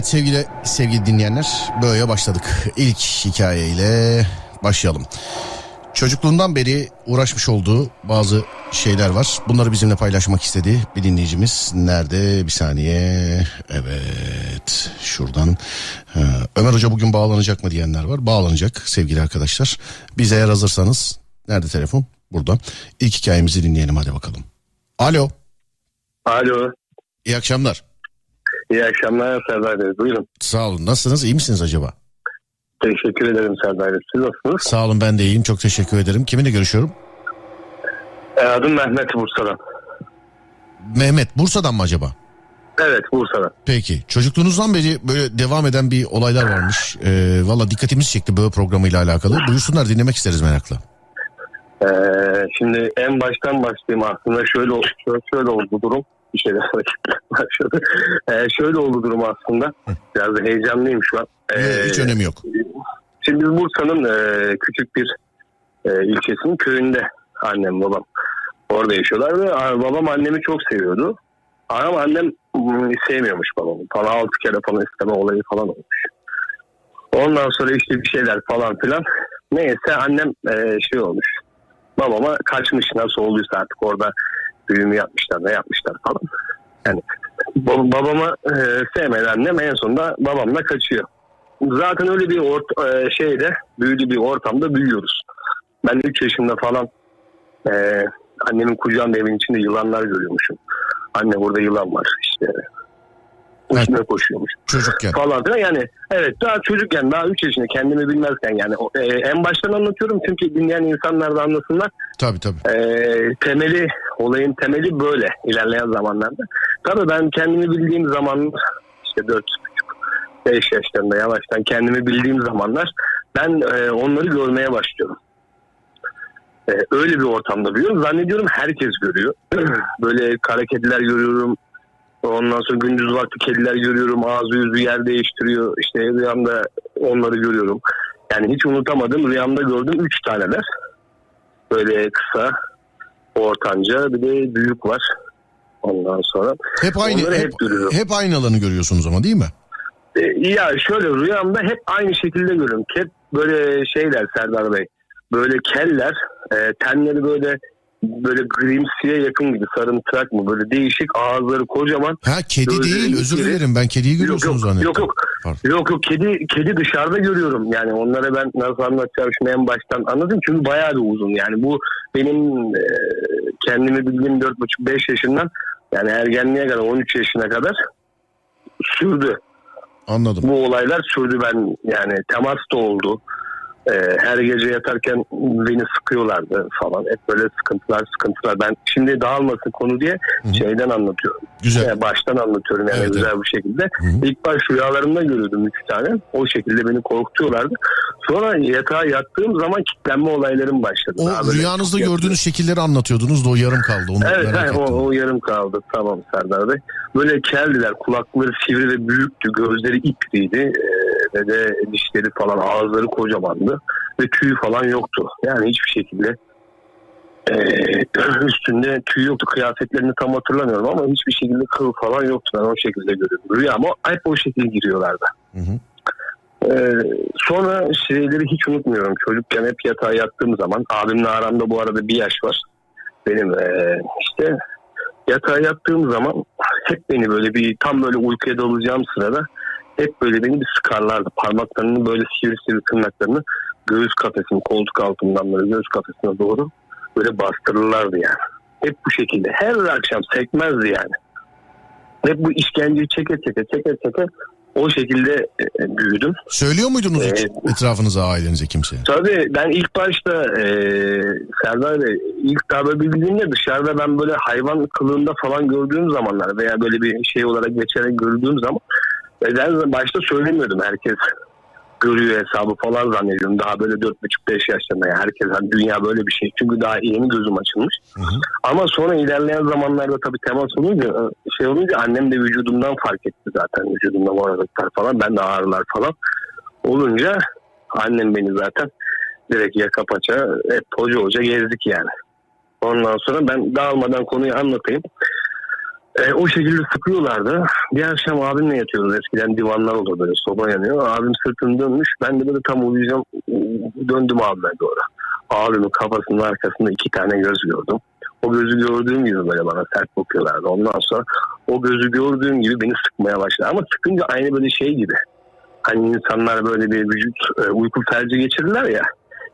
Evet sevgili sevgili dinleyenler böyle başladık. İlk hikayeyle başlayalım. Çocukluğundan beri uğraşmış olduğu bazı şeyler var. Bunları bizimle paylaşmak istedi bir dinleyicimiz. Nerede? Bir saniye. Evet. Şuradan. Ömer Hoca bugün bağlanacak mı diyenler var. Bağlanacak sevgili arkadaşlar. Biz eğer hazırsanız. Nerede telefon? Burada. İlk hikayemizi dinleyelim hadi bakalım. Alo. Alo. İyi akşamlar. İyi akşamlar Serdar Bey. Buyurun. Sağ olun. Nasılsınız? İyi misiniz acaba? Teşekkür ederim Serdar Bey. Siz nasılsınız? Sağ olun ben de iyiyim. Çok teşekkür ederim. Kiminle görüşüyorum? Ee, adım Mehmet Bursa'dan. Mehmet. Bursa'dan mı acaba? Evet Bursa'dan. Peki. Çocukluğunuzdan beri böyle devam eden bir olaylar varmış. Ee, Valla dikkatimizi çekti böyle programıyla alakalı. Buyursunlar dinlemek isteriz merakla. Ee, şimdi en baştan başlayayım aslında şöyle şöyle, şöyle oldu durum. Bir şeyler başladı. Ee, şöyle oldu durum aslında. Biraz da heyecanlıyım şu an. Ee, Hiç önemi yok. Şimdi biz Bursa'nın e, küçük bir e, ilçesinin köyünde annem babam orada yaşıyorlar ve babam annemi çok seviyordu. Ama annem sevmiyormuş babamı. Falan altı kere falan isteme olayı falan olmuş. Ondan sonra işte bir şeyler falan filan. Neyse annem e, şey olmuş. Babama kaçmış nasıl olduysa artık orada düğümü yapmışlar da yapmışlar falan. Yani bab- babama e, sevmeyen annem en sonunda babamla kaçıyor zaten öyle bir ort e, şeyde büyülü bir ortamda büyüyoruz. Ben 3 yaşında falan e, annemin kucağında evin içinde yılanlar görüyormuşum. Anne burada yılan var işte. Üstüne koşuyormuş Çocukken. falan filan yani evet daha çocukken daha 3 yaşında kendimi bilmezken yani e, en baştan anlatıyorum çünkü dinleyen insanlar da anlasınlar Tabii tabii. e, temeli olayın temeli böyle ilerleyen zamanlarda. Tabii ben kendimi bildiğim zaman işte 4 5 yaşlarında yavaştan kendimi bildiğim zamanlar ben e, onları görmeye başlıyorum. E, öyle bir ortamda büyüyorum. Zannediyorum herkes görüyor. Böyle kara kediler görüyorum. Ondan sonra gündüz vakti kediler görüyorum. Ağzı yüzü yer değiştiriyor. İşte rüyamda onları görüyorum. Yani hiç unutamadım. Rüyamda gördüm 3 taneler. Böyle kısa, ortanca bir de büyük var. Ondan sonra. Hep aynı hep, hep görüyorum. hep aynı alanı görüyorsunuz ama değil mi? E, ya şöyle rüyamda hep aynı şekilde görüyorum. Hep böyle şeyler Serdar Bey. Böyle keller, e, tenleri böyle böyle grimsiye yakın gibi sarımtırak mı böyle değişik ağızları kocaman. Ha kedi değil özür içeri- dilerim ben kediyi görüyorsunuz yok, zannettim. yok yok Pardon. yok yok kedi kedi dışarıda görüyorum yani onlara ben nasıl anlatacağım şimdi en baştan anladım çünkü bayağı bir uzun yani bu benim e, kendimi bildiğim 4,5-5 yaşından yani ergenliğe kadar 13 yaşına kadar sürdü Anladım. bu olaylar sürdü ben yani temas da oldu. Ee, her gece yatarken beni sıkıyorlardı falan. Hep böyle sıkıntılar sıkıntılar. Ben şimdi dağılmasın konu diye hı. şeyden anlatıyorum. Güzel. Yani baştan anlatıyorum yani Evet, güzel bir şekilde. Hı hı. İlk baş rüyalarımda görüyordum üç tane. O şekilde beni korkutuyorlardı. Sonra yatağa yattığım zaman kilitlenme olaylarım başladı. O Daha rüyanızda gördüğünüz şekilleri anlatıyordunuz da o yarım kaldı. Onu Evet, evet, o, o yarım kaldı. Tamam Serdar Bey. Böyle keldiler. Kulakları sivri ve büyüktü. Gözleri ipliydi. Ee, ve de dişleri falan ağızları kocamandı. Ve tüy falan yoktu. Yani hiçbir şekilde ee, üstünde tüy yoktu. Kıyafetlerini tam hatırlamıyorum ama hiçbir şekilde kıl falan yoktu. Ben o şekilde görüyorum. Rüyama hep o şekilde giriyorlardı. Hı hı. Ee, sonra şeyleri hiç unutmuyorum. Çocukken hep yatağa yattığım zaman abimle aramda bu arada bir yaş var. Benim ee, işte yatağa yattığım zaman hep beni böyle bir tam böyle uykuya dalacağım sırada hep böyle beni bir sıkarlardı. Parmaklarını böyle sivri sivri tırnaklarını göğüs kafesini koltuk altından böyle göğüs kafesine doğru böyle bastırırlardı yani. Hep bu şekilde. Her akşam sekmezdi yani. Hep bu işkenceyi çeke çeke çeke çeke o şekilde e, büyüdüm. Söylüyor muydunuz hiç Evet. etrafınıza ailenize kimseye? Tabii ben ilk başta e, Serdar Bey ilk darbe bildiğimde dışarıda ben böyle hayvan kılığında falan gördüğüm zamanlar veya böyle bir şey olarak geçerek gördüğüm zaman ve ben başta söylemiyordum herkes görüyor hesabı falan zannediyorum. Daha böyle 4,5-5 yaşlarında yani herkes hani dünya böyle bir şey. Çünkü daha yeni gözüm açılmış. Hı hı. Ama sonra ilerleyen zamanlarda tabii temas olunca şey olunca annem de vücudumdan fark etti zaten. Vücudumda morarlıklar falan. Ben de ağrılar falan. Olunca annem beni zaten direkt yaka paça hep hoca hoca gezdik yani. Ondan sonra ben dağılmadan konuyu anlatayım. E, o şekilde sıkıyorlardı. Bir akşam abimle yatıyoruz. Eskiden divanlar oldu böyle soba yanıyor. Abim sırtını dönmüş. Ben de böyle tam uyuyacağım. Döndüm abime doğru. Abimin kafasının arkasında iki tane göz gördüm. O gözü gördüğüm gibi böyle bana sert bakıyorlardı. Ondan sonra o gözü gördüğüm gibi beni sıkmaya başladı. Ama sıkınca aynı böyle şey gibi. Hani insanlar böyle bir vücut e, uyku felci geçirirler ya.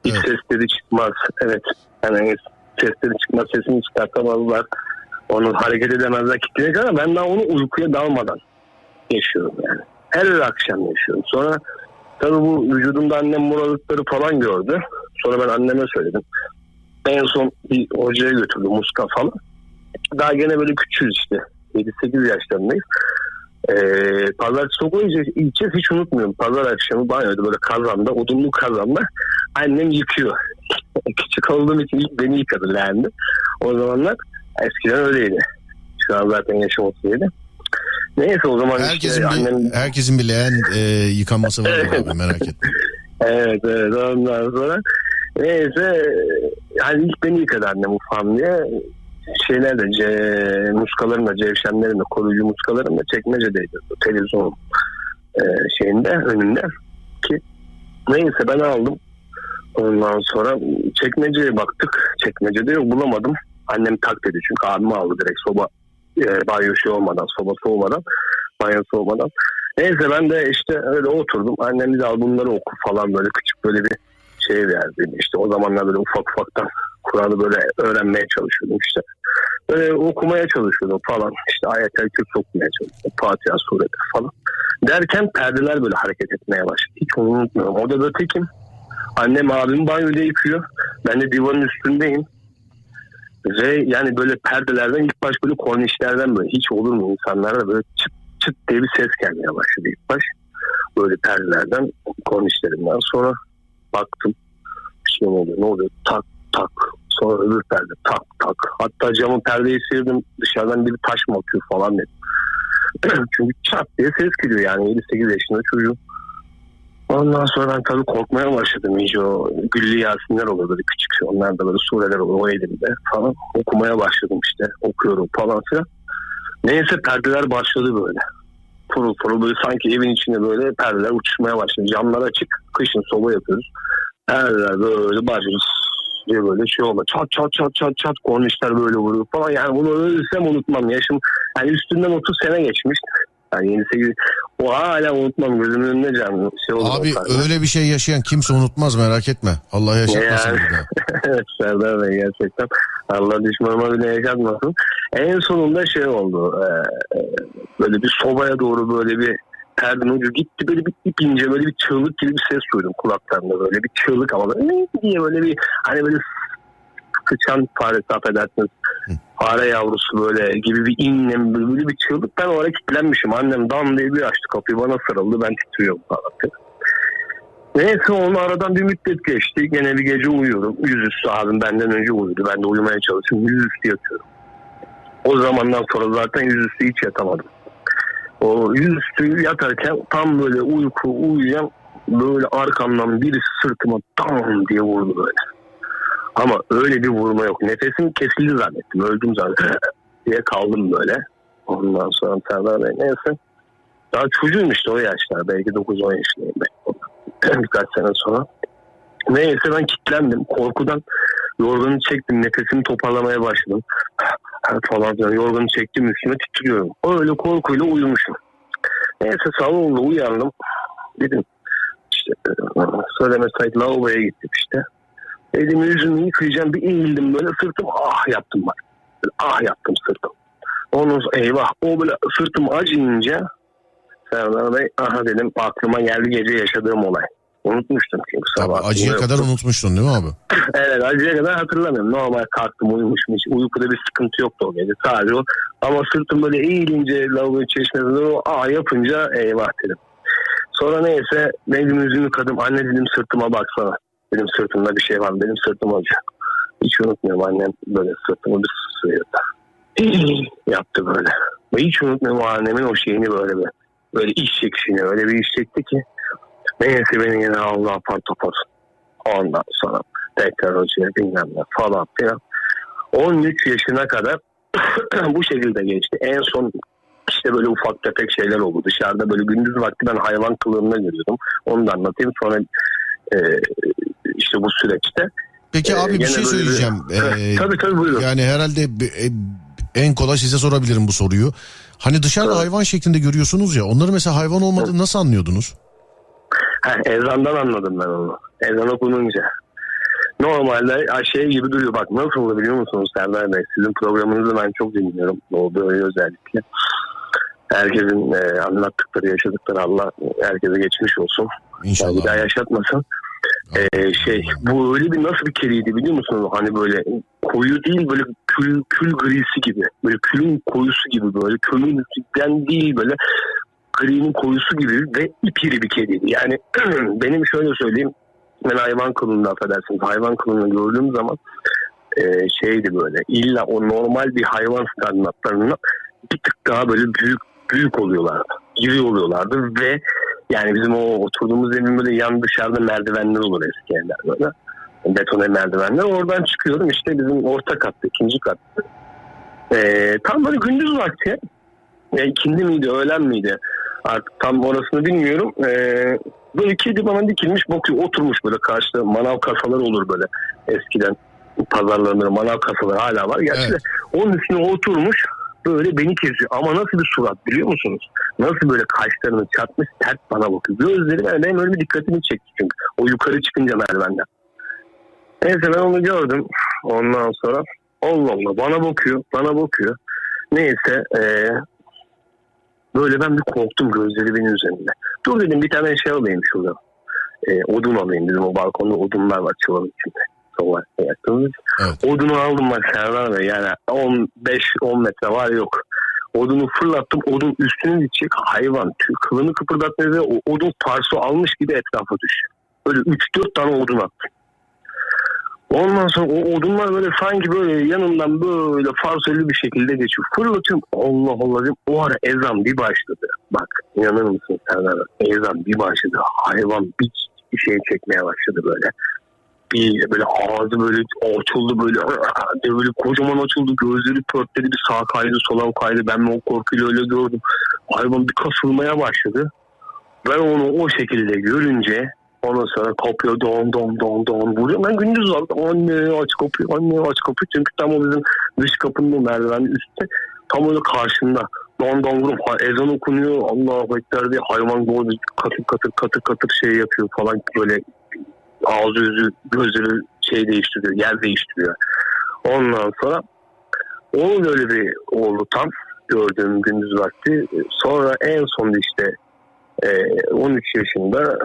Hiç Evet. sesleri çıkmaz. Evet. Yani sesleri çıkmaz, sesini çıkartamazlar. Onu hareket edemezler kitlenecek ama ben daha onu uykuya dalmadan yaşıyorum yani. Her akşam yaşıyorum. Sonra tabii bu vücudumda annem morarıkları falan gördü. Sonra ben anneme söyledim. En son bir hocaya götürdüm muska falan. Daha gene böyle küçüğüz işte. 7-8 yaşlarındayız. Ee, pazartesi okula gideceğiz hiç unutmuyorum. Pazar akşamı banyoda böyle kazanda, odunlu kazanda annem yıkıyor. Küçük olduğum için ilk beni yıkadı leğendi. O zamanlar eskiden öyleydi. Şu an zaten yaşım 37. Neyse o zaman Herkesin işte bir, annem... herkesin bir leğen e, yıkanması var abi merak etme. Evet evet ondan sonra. Neyse yani ilk beni yıkadı annem ufam diye. Şeyler de ce, muskalarım da cevşenlerim de koruyucu muskalarım da çekmecedeydi. O televizyon e, şeyinde önünde. Ki neyse ben aldım. Ondan sonra çekmeceye baktık. Çekmecede yok bulamadım annem tak dedi çünkü abim aldı direkt soba e, banyo şey olmadan soba soğumadan banyo soğumadan Neyse ben de işte öyle oturdum. Annem dedi al bunları oku falan böyle küçük böyle bir şey verdi. İşte o zamanlar böyle ufak ufaktan Kur'an'ı böyle öğrenmeye çalışıyordum işte. Böyle okumaya çalışıyordum falan. İşte ayet-el okumaya çalışıyordum. Fatiha suredir falan. Derken perdeler böyle hareket etmeye başladı. Hiç onu unutmuyorum. Odada tekim. Annem abim banyoda yıkıyor. Ben de divanın üstündeyim. Ve yani böyle perdelerden ilk baş böyle kornişlerden böyle hiç olur mu insanlara böyle çıt çıt diye bir ses gelmeye başladı ilk baş. Böyle perdelerden kornişlerimden sonra baktım bir şey oluyor ne oluyor tak tak sonra öbür perde tak tak hatta camın perdeyi sıyırdım dışarıdan bir taş mı atıyor falan dedim. Çünkü çat diye ses geliyor yani 7-8 yaşında çocuğum. Ondan sonra ben tabii korkmaya başladım iyice o güllü yasinler olur böyle küçük onlar da böyle sureler olur o elimde falan okumaya başladım işte okuyorum falan filan. Neyse perdeler başladı böyle. Pırıl pırıl böyle sanki evin içinde böyle perdeler uçuşmaya başladı. Camlar açık. Kışın soba yapıyoruz. Perdeler böyle başladı diye böyle şey oldu. Çat çat çat çat çat kornişler böyle vuruyor falan. Yani bunu ölsem unutmam. Yaşım yani üstünden 30 sene geçmiş. Yani 28 o hala unutmam gözümün önünde canlı şey oldu. Abi öyle bir şey yaşayan kimse unutmaz merak etme. Allah yaşatmasın Yani. bir daha. evet Serdar Bey gerçekten Allah düşmanıma bile yaşatmasın. En sonunda şey oldu e, e, böyle bir sobaya doğru böyle bir perdenin ucu gitti böyle bir ip ince böyle bir çığlık gibi bir ses duydum kulaklarımda böyle bir çığlık ama böyle ne diye böyle bir hani böyle sıçan faresi affedersiniz fare yavrusu böyle gibi bir inlem böyle, bir çığlık ben oraya kilitlenmişim annem dam diye bir açtı kapıyı bana sarıldı ben titriyorum falan. Neyse onu aradan bir müddet geçti. Gene bir gece uyuyorum. Yüzüstü abim benden önce uyudu. Ben de uyumaya çalışıyorum. Yüzüstü yatıyorum. O zamandan sonra zaten yüzüstü hiç yatamadım. O yüzüstü yatarken tam böyle uyku uyuyacağım. Böyle arkamdan birisi sırtıma tam diye vurdu böyle. Ama öyle bir vurma yok. Nefesim kesildi zannettim. Öldüm zannettim. diye kaldım böyle. Ondan sonra Serdar Bey neyse. Daha çocuğum işte o yaşlar. Belki 9-10 yaşındayım ben. Birkaç sene sonra. Neyse ben kilitlendim. Korkudan yorganı çektim. Nefesimi toparlamaya başladım. falan filan. Yorganı çektim üstüme titriyorum. Öyle korkuyla uyumuşum. Neyse salonda uyandım. Dedim işte e, söyleme sayıt lavaboya gittim işte. Elimi yüzümü yıkayacağım bir eğildim böyle sırtım ah yaptım bak. Ah yaptım sırtım. Sonra eyvah o böyle sırtım acıyınca Serdar Bey aha dedim aklıma geldi gece yaşadığım olay. Unutmuştum çünkü Tabii, sabah. acıya yoktu. kadar unutmuştun değil mi abi? Evet acıya kadar hatırlamıyorum. Normal kalktım uyumuşum. Hiç uykuda bir sıkıntı yoktu o gece. Sadece o. Ama sırtım böyle eğilince lavabo çeşmesinde o aa yapınca eyvah dedim. Sonra neyse benim yüzümü yıkadım. Anne dedim sırtıma baksana. Dedim sırtımda bir şey var. Benim sırtım acıyor. Hiç unutmuyorum annem böyle sırtımı bir sıyırdı. Yaptı böyle. Ve hiç unutmuyorum annemin o şeyini böyle bir böyle iş çekişini öyle bir iş çekti ki. Neyse beni yine Allah apar topar. Ondan sonra tekrar hocaya bilmem ne falan filan. 13 yaşına kadar bu şekilde geçti. En son işte böyle ufak tefek şeyler oldu. Dışarıda böyle gündüz vakti ben hayvan kılığında görüyordum. Onu da anlatayım. Sonra e, işte bu süreçte. Peki Ee, abi bir şey böyle bir- söyleyeceğim. Ee, tabii tabii buyurun. Yani herhalde e, en kolay size sorabilirim bu soruyu. Hani dışarıda Evet. hayvan şeklinde görüyorsunuz ya. Onları mesela hayvan olmadığını nasıl anlıyordunuz? Ha, ezandan anladım ben onu. Ezan okununca. Normalde şey gibi duruyor. Bak nasıl biliyor musunuz Serdar Bey? Sizin programınızı ben çok dinliyorum. Doğu öyle özellikle. Herkesin e, anlattıkları, yaşadıkları Allah herkese geçmiş olsun. Yani İnşallah. bir daha yaşatmasın. Ee, şey bu öyle bir nasıl bir keriydi biliyor musunuz? Hani böyle koyu değil böyle kül, kül grisi gibi. Böyle külün koyusu gibi böyle. Külün değil böyle grinin koyusu gibi ve ipiri bir kediydi. Yani benim şöyle söyleyeyim. Ben hayvan kılığında affedersiniz. Hayvan kılığını gördüğüm zaman e, şeydi böyle. illa o normal bir hayvan standartlarına bir tık daha böyle büyük büyük oluyorlardı. İri oluyorlardı ve yani bizim o oturduğumuz evin böyle yan dışarıda merdivenler olur eski evler böyle. Betone merdivenler. Oradan çıkıyorum işte bizim orta katta, ikinci katta. Ee, tam böyle gündüz vakti. Ya ikindi miydi, öğlen miydi? Artık tam orasını bilmiyorum. Ee, böyle kedi bana dikilmiş bakıyor. Oturmuş böyle karşıda manav kasaları olur böyle eskiden. Pazarlarında manav kasaları hala var. Gerçi Evet. onun üstüne oturmuş böyle beni kesiyor. Ama nasıl bir surat biliyor musunuz? Nasıl böyle kaşlarını çatmış sert bana bakıyor. Gözleri ben benim öyle bir dikkatimi çekti çünkü. O yukarı çıkınca merdivenden. Neyse ben onu gördüm. Ondan sonra Allah Allah bana bakıyor. Bana bakıyor. Neyse eee, böyle ben bir korktum gözleri benim üzerinde. Dur dedim bir tane şey alayım şurada. Eee, odun alayım dedim. O balkonda odunlar var çıvanın içinde. Sonra yaktığımız Evet. Odunu aldım bak Serdar Bey yani 15-10 metre var yok. Odunu fırlattım odun üstüne gidecek hayvan kılını kıpırdatmıyor ve o odun parçası almış gibi etrafa düşüyor. Böyle 3-4 tane odun attım. Ondan sonra o odunlar böyle sanki böyle yanından böyle farsölü bir şekilde geçiyor. Fırlatıyorum Allah Allah dedim. O ara ezan bir başladı. Bak inanır mısın Serdar? Ezan bir başladı. Hayvan bir, bir şey çekmeye başladı böyle bir böyle ağzı böyle açıldı böyle diye böyle kocaman açıldı gözleri pörtledi bir sağ kaydı sola kaydı. Ben o korkuyla öyle gördüm. Hayvan bir kasılmaya başladı. Ben onu o şekilde görünce ondan sonra kapıya don don don don vuruyor. Ben gündüz aldım anne aç kapıyı anne aç kapıyı. Çünkü tam o bizim dış kapının merdivenin üstte tam öyle karşında. Don don vurup ezan okunuyor. Allahu Ekber diye hayvan böyle katır katır katır katır şey yapıyor falan böyle ağzı yüzü gözleri şey değiştiriyor, yer değiştiriyor. Ondan sonra onun öyle bir oldu tam gördüğüm gündüz vakti. Sonra en son işte e, 13 yaşında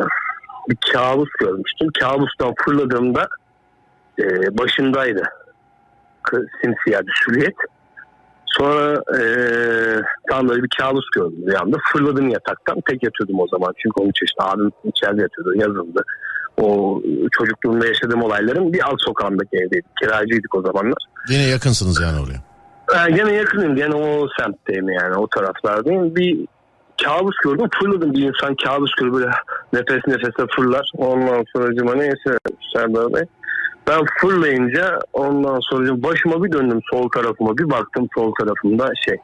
bir kabus görmüştüm. Kabustan fırladığımda e, başındaydı. Simsiyah bir silüet. Sonra e, tam böyle bir kabus gördüm anda. Fırladım yataktan. Tek yatıyordum o zaman. Çünkü 13 yaşında abim içeride yatıyordu. Yazıldı o çocukluğumda yaşadığım olayların bir alt sokağındaki evdeydik. Kiracıydık o zamanlar. Yine yakınsınız yani oraya. Ben gene yakınım. Gene o semtteyim yani. O taraflardayım. Bir kabus gördüm. Fırladım bir insan kabus görüyor böyle nefes nefese fırlar. Ondan sonra neyse Serdar Bey. Ben fırlayınca ondan sonra başıma bir döndüm sol tarafıma bir baktım sol tarafımda şey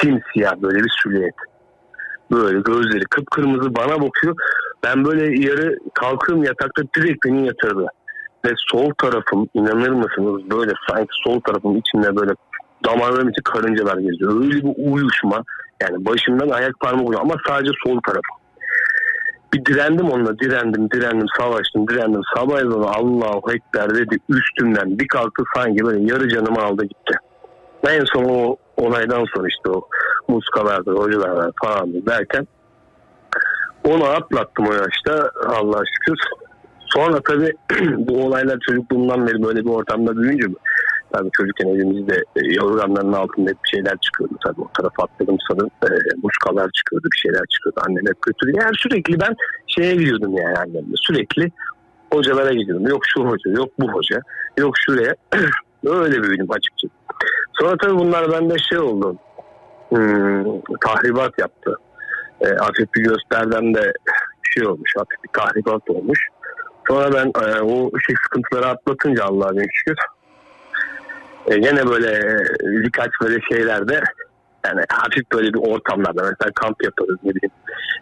simsiyah böyle bir silüet. Böyle gözleri kıpkırmızı bana bakıyor. Ben böyle yarı kalkıyorum yatakta direkt beni yatırdı. Ve sol tarafım inanır mısınız böyle sanki sol tarafım içinde böyle damarlarım içi karıncalar geziyor. Öyle bir uyuşma yani başımdan ayak parmak ucu ama sadece sol tarafım. Bir direndim onunla direndim direndim savaştım direndim sabah ezanı Allahu Ekber dedi üstümden bir kalktı sanki böyle yarı canımı aldı gitti. En son o olaydan sonra işte o muskalardır hocalar falan derken onu atlattım o yaşta Allah'a şükür. Sonra tabii bu olaylar çocukluğumdan beri böyle bir ortamda büyüyünce tabii çocukken evimizde e, yorganların altında hep bir şeyler çıkıyordu tabii. O tarafa atladım sanırım. E, muskalar çıkıyordu bir şeyler çıkıyordu. Annem hep götürdü. Yani sürekli ben şeye gidiyordum yani annemle. Sürekli hocalara gidiyordum. Yok şu hoca yok bu hoca yok şuraya. Öyle büyüdüm açıkçası. Sonra tabii bunlar bende şey oldu. Hmm, tahribat yaptı. E, hafif bir gösterden de şey olmuş hafif bir tahribat olmuş. Sonra ben e, o şey sıkıntıları atlatınca Allah'a şükür E, gene böyle e, birkaç böyle şeylerde yani hafif böyle bir ortamlarda mesela kamp yaparız ne bileyim.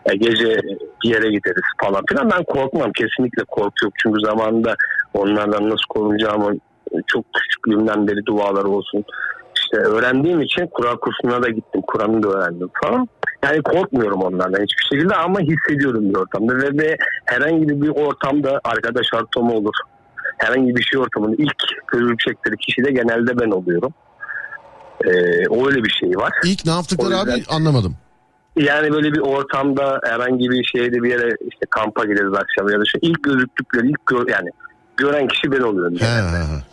E, gece bir yere gideriz falan filan. Ben korkmam kesinlikle korku yok. Çünkü zamanında onlardan nasıl korunacağımı çok küçüklüğümden beri dualar olsun. İşte öğrendiğim için Kur'an kursuna da gittim. Kur'an'ı da öğrendim falan. Yani korkmuyorum onlardan hiçbir şekilde ama hissediyorum bir ortamda. Ve, ve herhangi bir ortamda arkadaş ortamı olur. Herhangi bir şey ortamında ilk gözükecekleri kişi de genelde ben oluyorum. Ee, öyle bir şey var. İlk ne yaptıkları yüzden- abi anlamadım. Yani böyle bir ortamda herhangi bir şeyde bir yere işte kampa gideriz akşam ya da şey ilk gözüktükleri ilk gör, yani gören kişi ben oluyorum. He.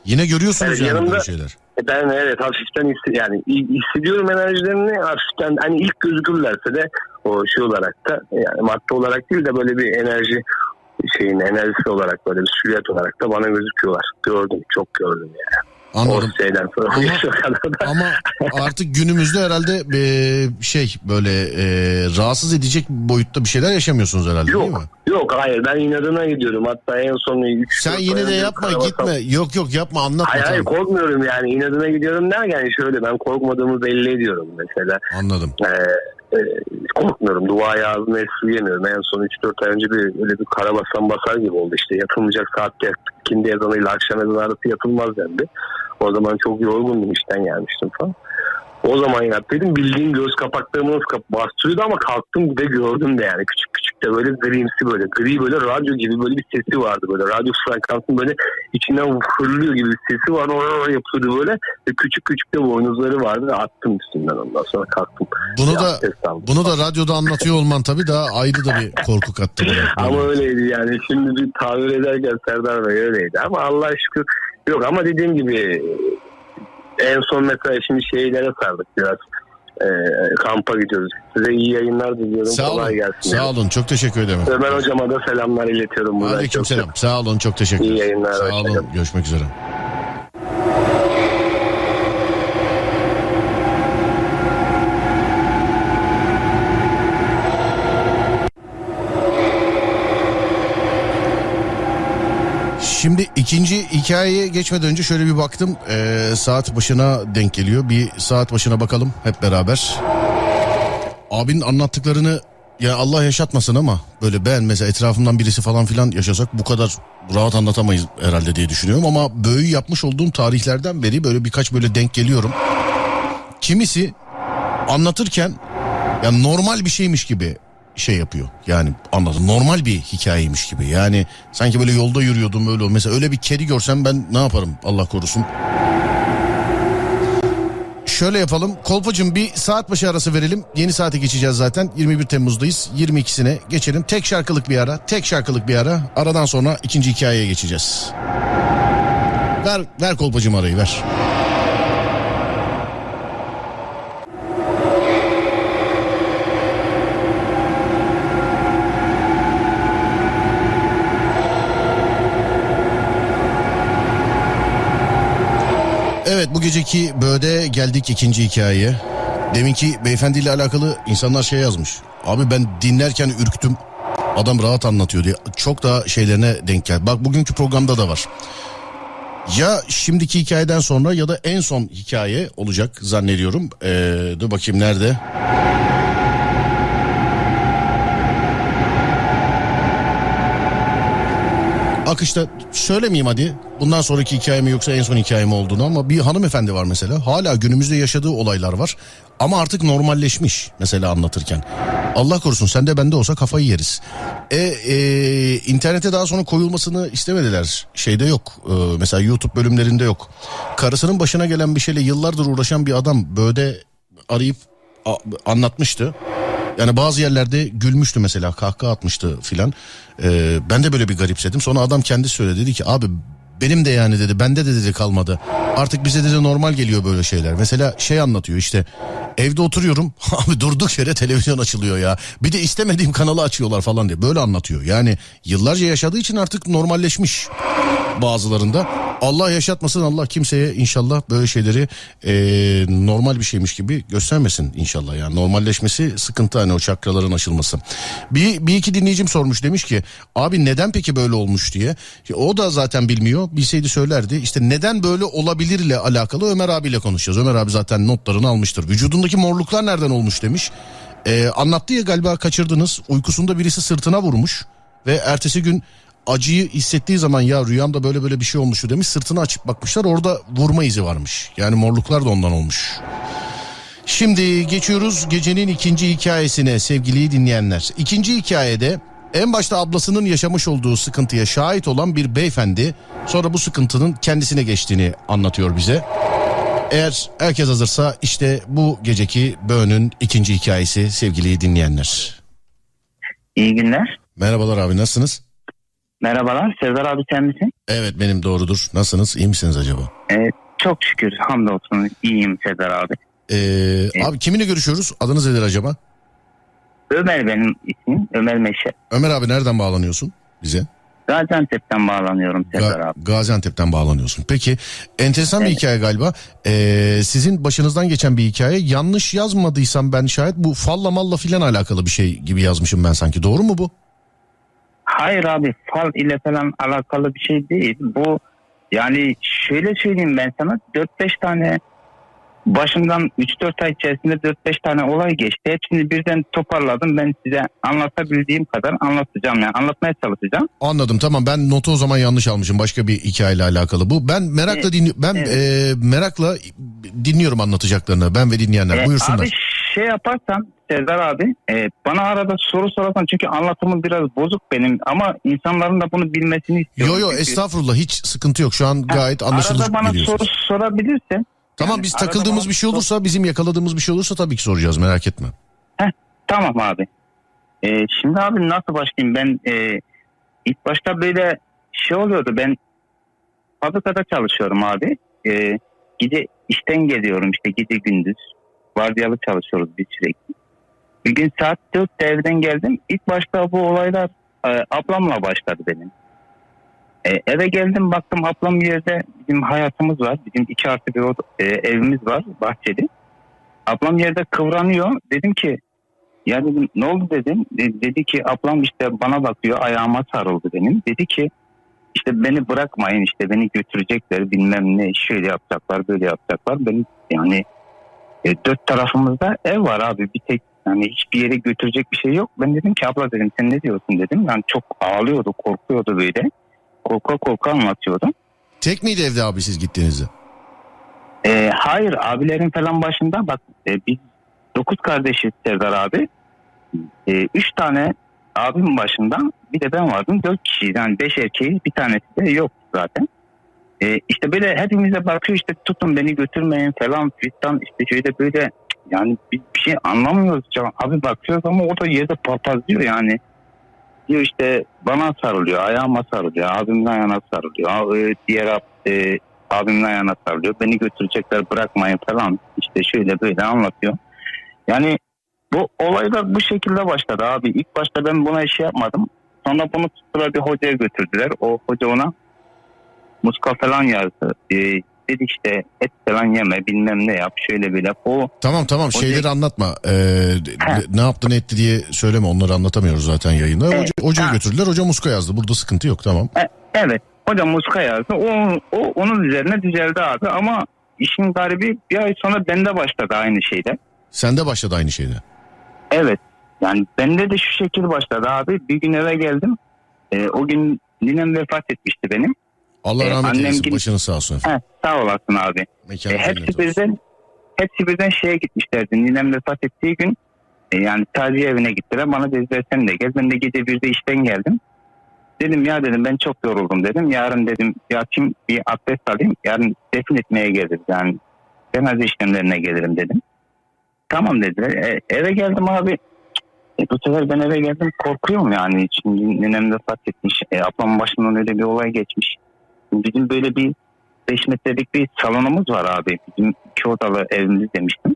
Yine görüyorsunuz Evet, yani yanımda- böyle şeyler. E Ben evet hafiften yani hissediyorum enerjilerini hafiften hani ilk gözükürlerse de o şey olarak da yani madde olarak değil de böyle bir enerji şeyin enerjisi olarak böyle bir silüet olarak da bana gözüküyorlar. Gördüm çok gördüm yani. Anladım. O şeyden sonra Ama- da. Ama artık günümüzde herhalde e, şey böyle e, rahatsız edecek boyutta bir şeyler yaşamıyorsunuz herhalde değil mi? Yok yok hayır ben inadına gidiyorum hatta en son 3 Sen yine de yapma gitme. Yok yok yapma anlatma. Hayır hayır korkmuyorum yani inadına gidiyorum derken şöyle ben korkmadığımı belli ediyorum mesela. Anladım. Ee, e, korkmuyorum. Duaya ağzına esirgemiyorum. En son 3-4 ay önce bir öyle bir karabasan basar gibi oldu. İşte yatılmayacak saatte ikindi ezanıyla akşam ezanı arası yatılmaz dendi. O zaman çok yorgundum işten gelmiştim falan. O zaman yaptıydım. Bildiğin göz kapaklarımı bastırıyordu ama kalktım de gördüm de yani küçük küçük de böyle grimsi böyle gri böyle radyo gibi böyle bir sesi vardı böyle radyo frekansının böyle içinden fırlıyor gibi bir sesi var oraya yapıyordu böyle ve küçük küçük de boynuzları vardı attım üstünden ondan sonra kalktım. Bunu da bunu da radyoda anlatıyor olman tabii daha ayrı da bir korku kattı. bana. Ama öyleydi yani şimdi bir tabir ederken Serdar Bey öyleydi ama Allah şükür yok ama dediğim gibi en son mesela şimdi şeylere sardık biraz Ee, kampa gidiyoruz. Size iyi yayınlar diliyorum. Sağ olun. Kolay gelsin. Sağ olun. Çok teşekkür ederim. Ömer hocama da selamlar iletiyorum. Aleyküm Çok selam. Sağ olun. Çok teşekkür İyi ederim. yayınlar, Sağ olun. Görüşmek üzere. Şimdi ikinci hikayeye geçmeden önce şöyle bir baktım. Ee, saat başına denk geliyor. Bir saat başına bakalım hep beraber. Abinin anlattıklarını ya Allah yaşatmasın ama böyle ben mesela etrafımdan birisi falan filan yaşasak bu kadar rahat anlatamayız herhalde diye düşünüyorum ama böyü yapmış olduğum tarihlerden beri böyle birkaç böyle denk geliyorum. Kimisi anlatırken ya normal bir şeymiş gibi şey yapıyor. Yani anladım normal bir hikayeymiş gibi. Yani sanki böyle yolda yürüyordum öyle mesela öyle bir kedi görsem ben ne yaparım Allah korusun. Şöyle yapalım. Kolpacığım bir saat başı arası verelim. Yeni saate geçeceğiz zaten. 21 Temmuz'dayız. 22'sine geçelim. Tek şarkılık bir ara. Tek şarkılık bir ara. Aradan sonra ikinci hikayeye geçeceğiz. Ver, ver kolpacığım arayı ver. Evet bu geceki böğde geldik ikinci hikayeye. Deminki beyefendiyle alakalı insanlar şey yazmış. Abi ben dinlerken ürktüm. Adam rahat anlatıyor diye. Çok daha şeylerine denk geldi. Bak bugünkü programda da var. Ya şimdiki hikayeden sonra ya da en son hikaye olacak zannediyorum. Ee, dur bakayım nerede? Akışta söylemeyeyim hadi. Bundan sonraki hikaye mi yoksa en son hikaye mi olduğunu ama bir hanımefendi var mesela. Hala günümüzde yaşadığı olaylar var. Ama artık normalleşmiş mesela anlatırken. Allah korusun sen de bende olsa kafayı yeriz. E, e, internete daha sonra koyulmasını istemediler. Şeyde yok. E, mesela YouTube bölümlerinde yok. Karısının başına gelen bir şeyle yıllardır uğraşan bir adam böyle arayıp a- anlatmıştı. Yani bazı yerlerde gülmüştü mesela kahkaha atmıştı filan. Ee, ben de böyle bir garipsedim. Sonra adam kendi söyledi dedi ki abi benim de yani dedi bende de dedi kalmadı. Artık bize dedi normal geliyor böyle şeyler. Mesela şey anlatıyor işte evde oturuyorum abi durduk yere televizyon açılıyor ya. Bir de istemediğim kanalı açıyorlar falan diye böyle anlatıyor. Yani yıllarca yaşadığı için artık normalleşmiş bazılarında. Allah yaşatmasın Allah kimseye inşallah böyle şeyleri e, normal bir şeymiş gibi göstermesin inşallah. Yani normalleşmesi sıkıntı hani o çakraların aşılması. Bir, bir iki dinleyicim sormuş demiş ki abi neden peki böyle olmuş diye. O da zaten bilmiyor bilseydi söylerdi. İşte neden böyle olabilirle alakalı Ömer abiyle konuşacağız. Ömer abi zaten notlarını almıştır. Vücudundaki morluklar nereden olmuş demiş. E, anlattı ya galiba kaçırdınız uykusunda birisi sırtına vurmuş ve ertesi gün acıyı hissettiği zaman ya rüyamda böyle böyle bir şey olmuştu demiş sırtını açıp bakmışlar orada vurma izi varmış. Yani morluklar da ondan olmuş. Şimdi geçiyoruz gecenin ikinci hikayesine sevgili dinleyenler. İkinci hikayede en başta ablasının yaşamış olduğu sıkıntıya şahit olan bir beyefendi sonra bu sıkıntının kendisine geçtiğini anlatıyor bize. Eğer herkes hazırsa işte bu geceki Böğün'ün ikinci hikayesi sevgili dinleyenler. İyi günler. Merhabalar abi nasılsınız? Merhabalar. Serdar abi sen misin? Evet benim doğrudur. Nasılsınız? İyi misiniz acaba? Ee, çok şükür hamdolsun iyiyim Serdar abi. Ee, abi kiminle görüşüyoruz? Adınız nedir acaba? Ömer benim ismim. Ömer Meşe. Ömer abi nereden bağlanıyorsun bize? Gaziantep'ten bağlanıyorum Serdar Ga- abi. Gaziantep'ten bağlanıyorsun. Peki enteresan bir Evet. hikaye galiba. Ee, sizin başınızdan geçen bir hikaye. Yanlış yazmadıysam ben şayet bu falla malla filan alakalı bir şey gibi yazmışım ben sanki. Doğru mu bu? Hayır abi fal ile falan alakalı bir şey değil. Bu yani şöyle söyleyeyim ben sana 4-5 tane başından 3-4 ay içerisinde 4-5 tane olay geçti. Hepsini birden toparladım. Ben size anlatabildiğim kadar anlatacağım. Yani anlatmaya çalışacağım. Anladım tamam ben notu o zaman yanlış almışım. Başka bir hikayeyle alakalı bu. Ben merakla Evet, dinli ben evet. e, merakla dinliyorum anlatacaklarını ben ve dinleyenler. Ee, Buyursunlar. Abi şey yaparsan Serdar abi e, bana arada soru sorarsan çünkü anlatımım biraz bozuk benim ama insanların da bunu bilmesini istiyorum. Yo yo Çünkü- estağfurullah hiç sıkıntı yok. Şu an gayet anlaşılır Arada bana soru sorabilirsen. Tamam yani biz takıldığımız bir şey sor- olursa bizim yakaladığımız bir şey olursa tabii ki soracağız merak etme. Tamam abi. E, şimdi abi nasıl başlayayım ben e, ilk başta böyle şey oluyordu ben fabrikada çalışıyorum abi. E, gece işten geliyorum işte gece gündüz. Vardiyalı çalışıyoruz biz sürekli. Bir gün saat 4'te evden geldim. İlk başta bu olaylar e, ablamla başladı benim. E, eve geldim baktım ablam yerde bizim hayatımız var. Bizim iki artı bir oda- e, evimiz var bahçeli. Ablam yerde kıvranıyor. Dedim ki ya dedim ne oldu dedim. De- dedi ki ablam işte bana bakıyor ayağıma sarıldı benim. Dedi ki işte beni bırakmayın işte beni götürecekler bilmem ne şöyle yapacaklar böyle yapacaklar. Benim yani e, dört tarafımızda ev var abi bir tek yani hiçbir yere götürecek bir şey yok. Ben dedim ki abla dedim sen ne diyorsun dedim. Yani çok ağlıyordu korkuyordu böyle. Korka korka anlatıyordu. Tek miydi evde abi siz gittiğinizde? E, hayır abilerin falan başında bak e, biz dokuz kardeşiz Serdar abi. E, üç tane abim başında bir de ben vardım dört kişiyiz. Yani beş erkeğiz bir tanesi de yok zaten. E, işte böyle hepimize bakıyor işte tutun beni götürmeyin falan fistan işte şöyle böyle yani biz bir şey anlamıyoruz. Ya. Abi bakıyoruz ama o da yerde papazlıyor yani. Diyor işte bana sarılıyor, ayağıma sarılıyor, abimin ayağına sarılıyor. E, diğer e, abimin ayağına sarılıyor. Beni götürecekler bırakmayın falan. İşte şöyle böyle anlatıyor. Yani bu olaylar bu şekilde başladı abi. İlk başta ben buna şey yapmadım. Sonra bunu tuttular bir hocaya götürdüler. O hoca ona muska falan yazdı. Ee, dedi işte et falan yeme bilmem ne yap şöyle böyle yap. O Tamam tamam Hoca- şeyleri anlatma. Ee, Ha. ne yaptı ne etti diye söyleme onları anlatamıyoruz zaten yayında. Evet. Hoca, hocaya Ha. götürdüler hoca muska yazdı burada sıkıntı yok tamam. E, evet hoca muska yazdı. O, o onun üzerine düzeldi abi ama işin garibi bir ay sonra bende başladı aynı şeyde. Sende başladı aynı şeyde. Evet. Yani bende de şu şekil başladı abi. Bir gün eve geldim. Ee, o gün ninem vefat etmişti benim. Allah Ee, rahmet annem eylesin gidip- başınız sağ olsun. Heh, sağ olasın abi. Mekanı E, hepsi birden hepsi birden şeye gitmişlerdi. Ninem vefat ettiği gün e, yani taziye evine gittiler. Bana dediler sen de gel. Ben de gece birde işten geldim. Dedim ya dedim ben çok yoruldum dedim. Yarın dedim yatayım bir abdest alayım. Yarın defin etmeye geliriz. Yani cenaze işlemlerine gelirim dedim. Tamam dediler. E, eve geldim abi. E, bu sefer ben eve geldim korkuyorum yani. Şimdi ninem vefat etmiş. E, ablamın başından öyle bir olay geçmiş. Bizim böyle bir 5 metrelik bir salonumuz var abi. Bizim iki odalı evimiz demiştim.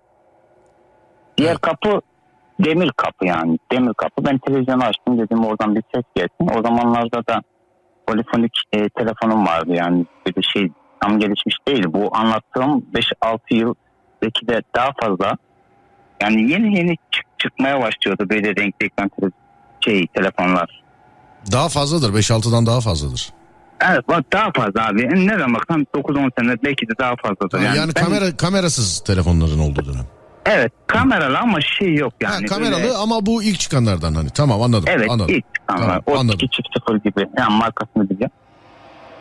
Diğer Evet. kapı demir kapı yani. Demir kapı. Ben televizyonu açtım dedim oradan bir ses gelsin. O zamanlarda da polifonik e, telefonum vardı yani böyle şey tam gelişmiş değil. Bu anlattığım 5-6 yıl belki de daha fazla. Yani yeni yeni çık- çıkmaya başlıyordu böyle renkli ekran şey telefonlar. Daha fazladır 5-6'dan daha fazladır. Evet bak daha fazla abi. Ne zaman baksam 9-10 sene belki de daha fazladır. Yani, Yani, ben- kamera kamerasız telefonların olduğu dönem. Evet kameralı ama şey yok yani. ha, kameralı böyle- ama bu ilk çıkanlardan hani. Tamam anladım. Evet anladım. ilk çıkanlar. Tamam, o anladım. 2 çift sıfır gibi. Yani markasını bileceğim.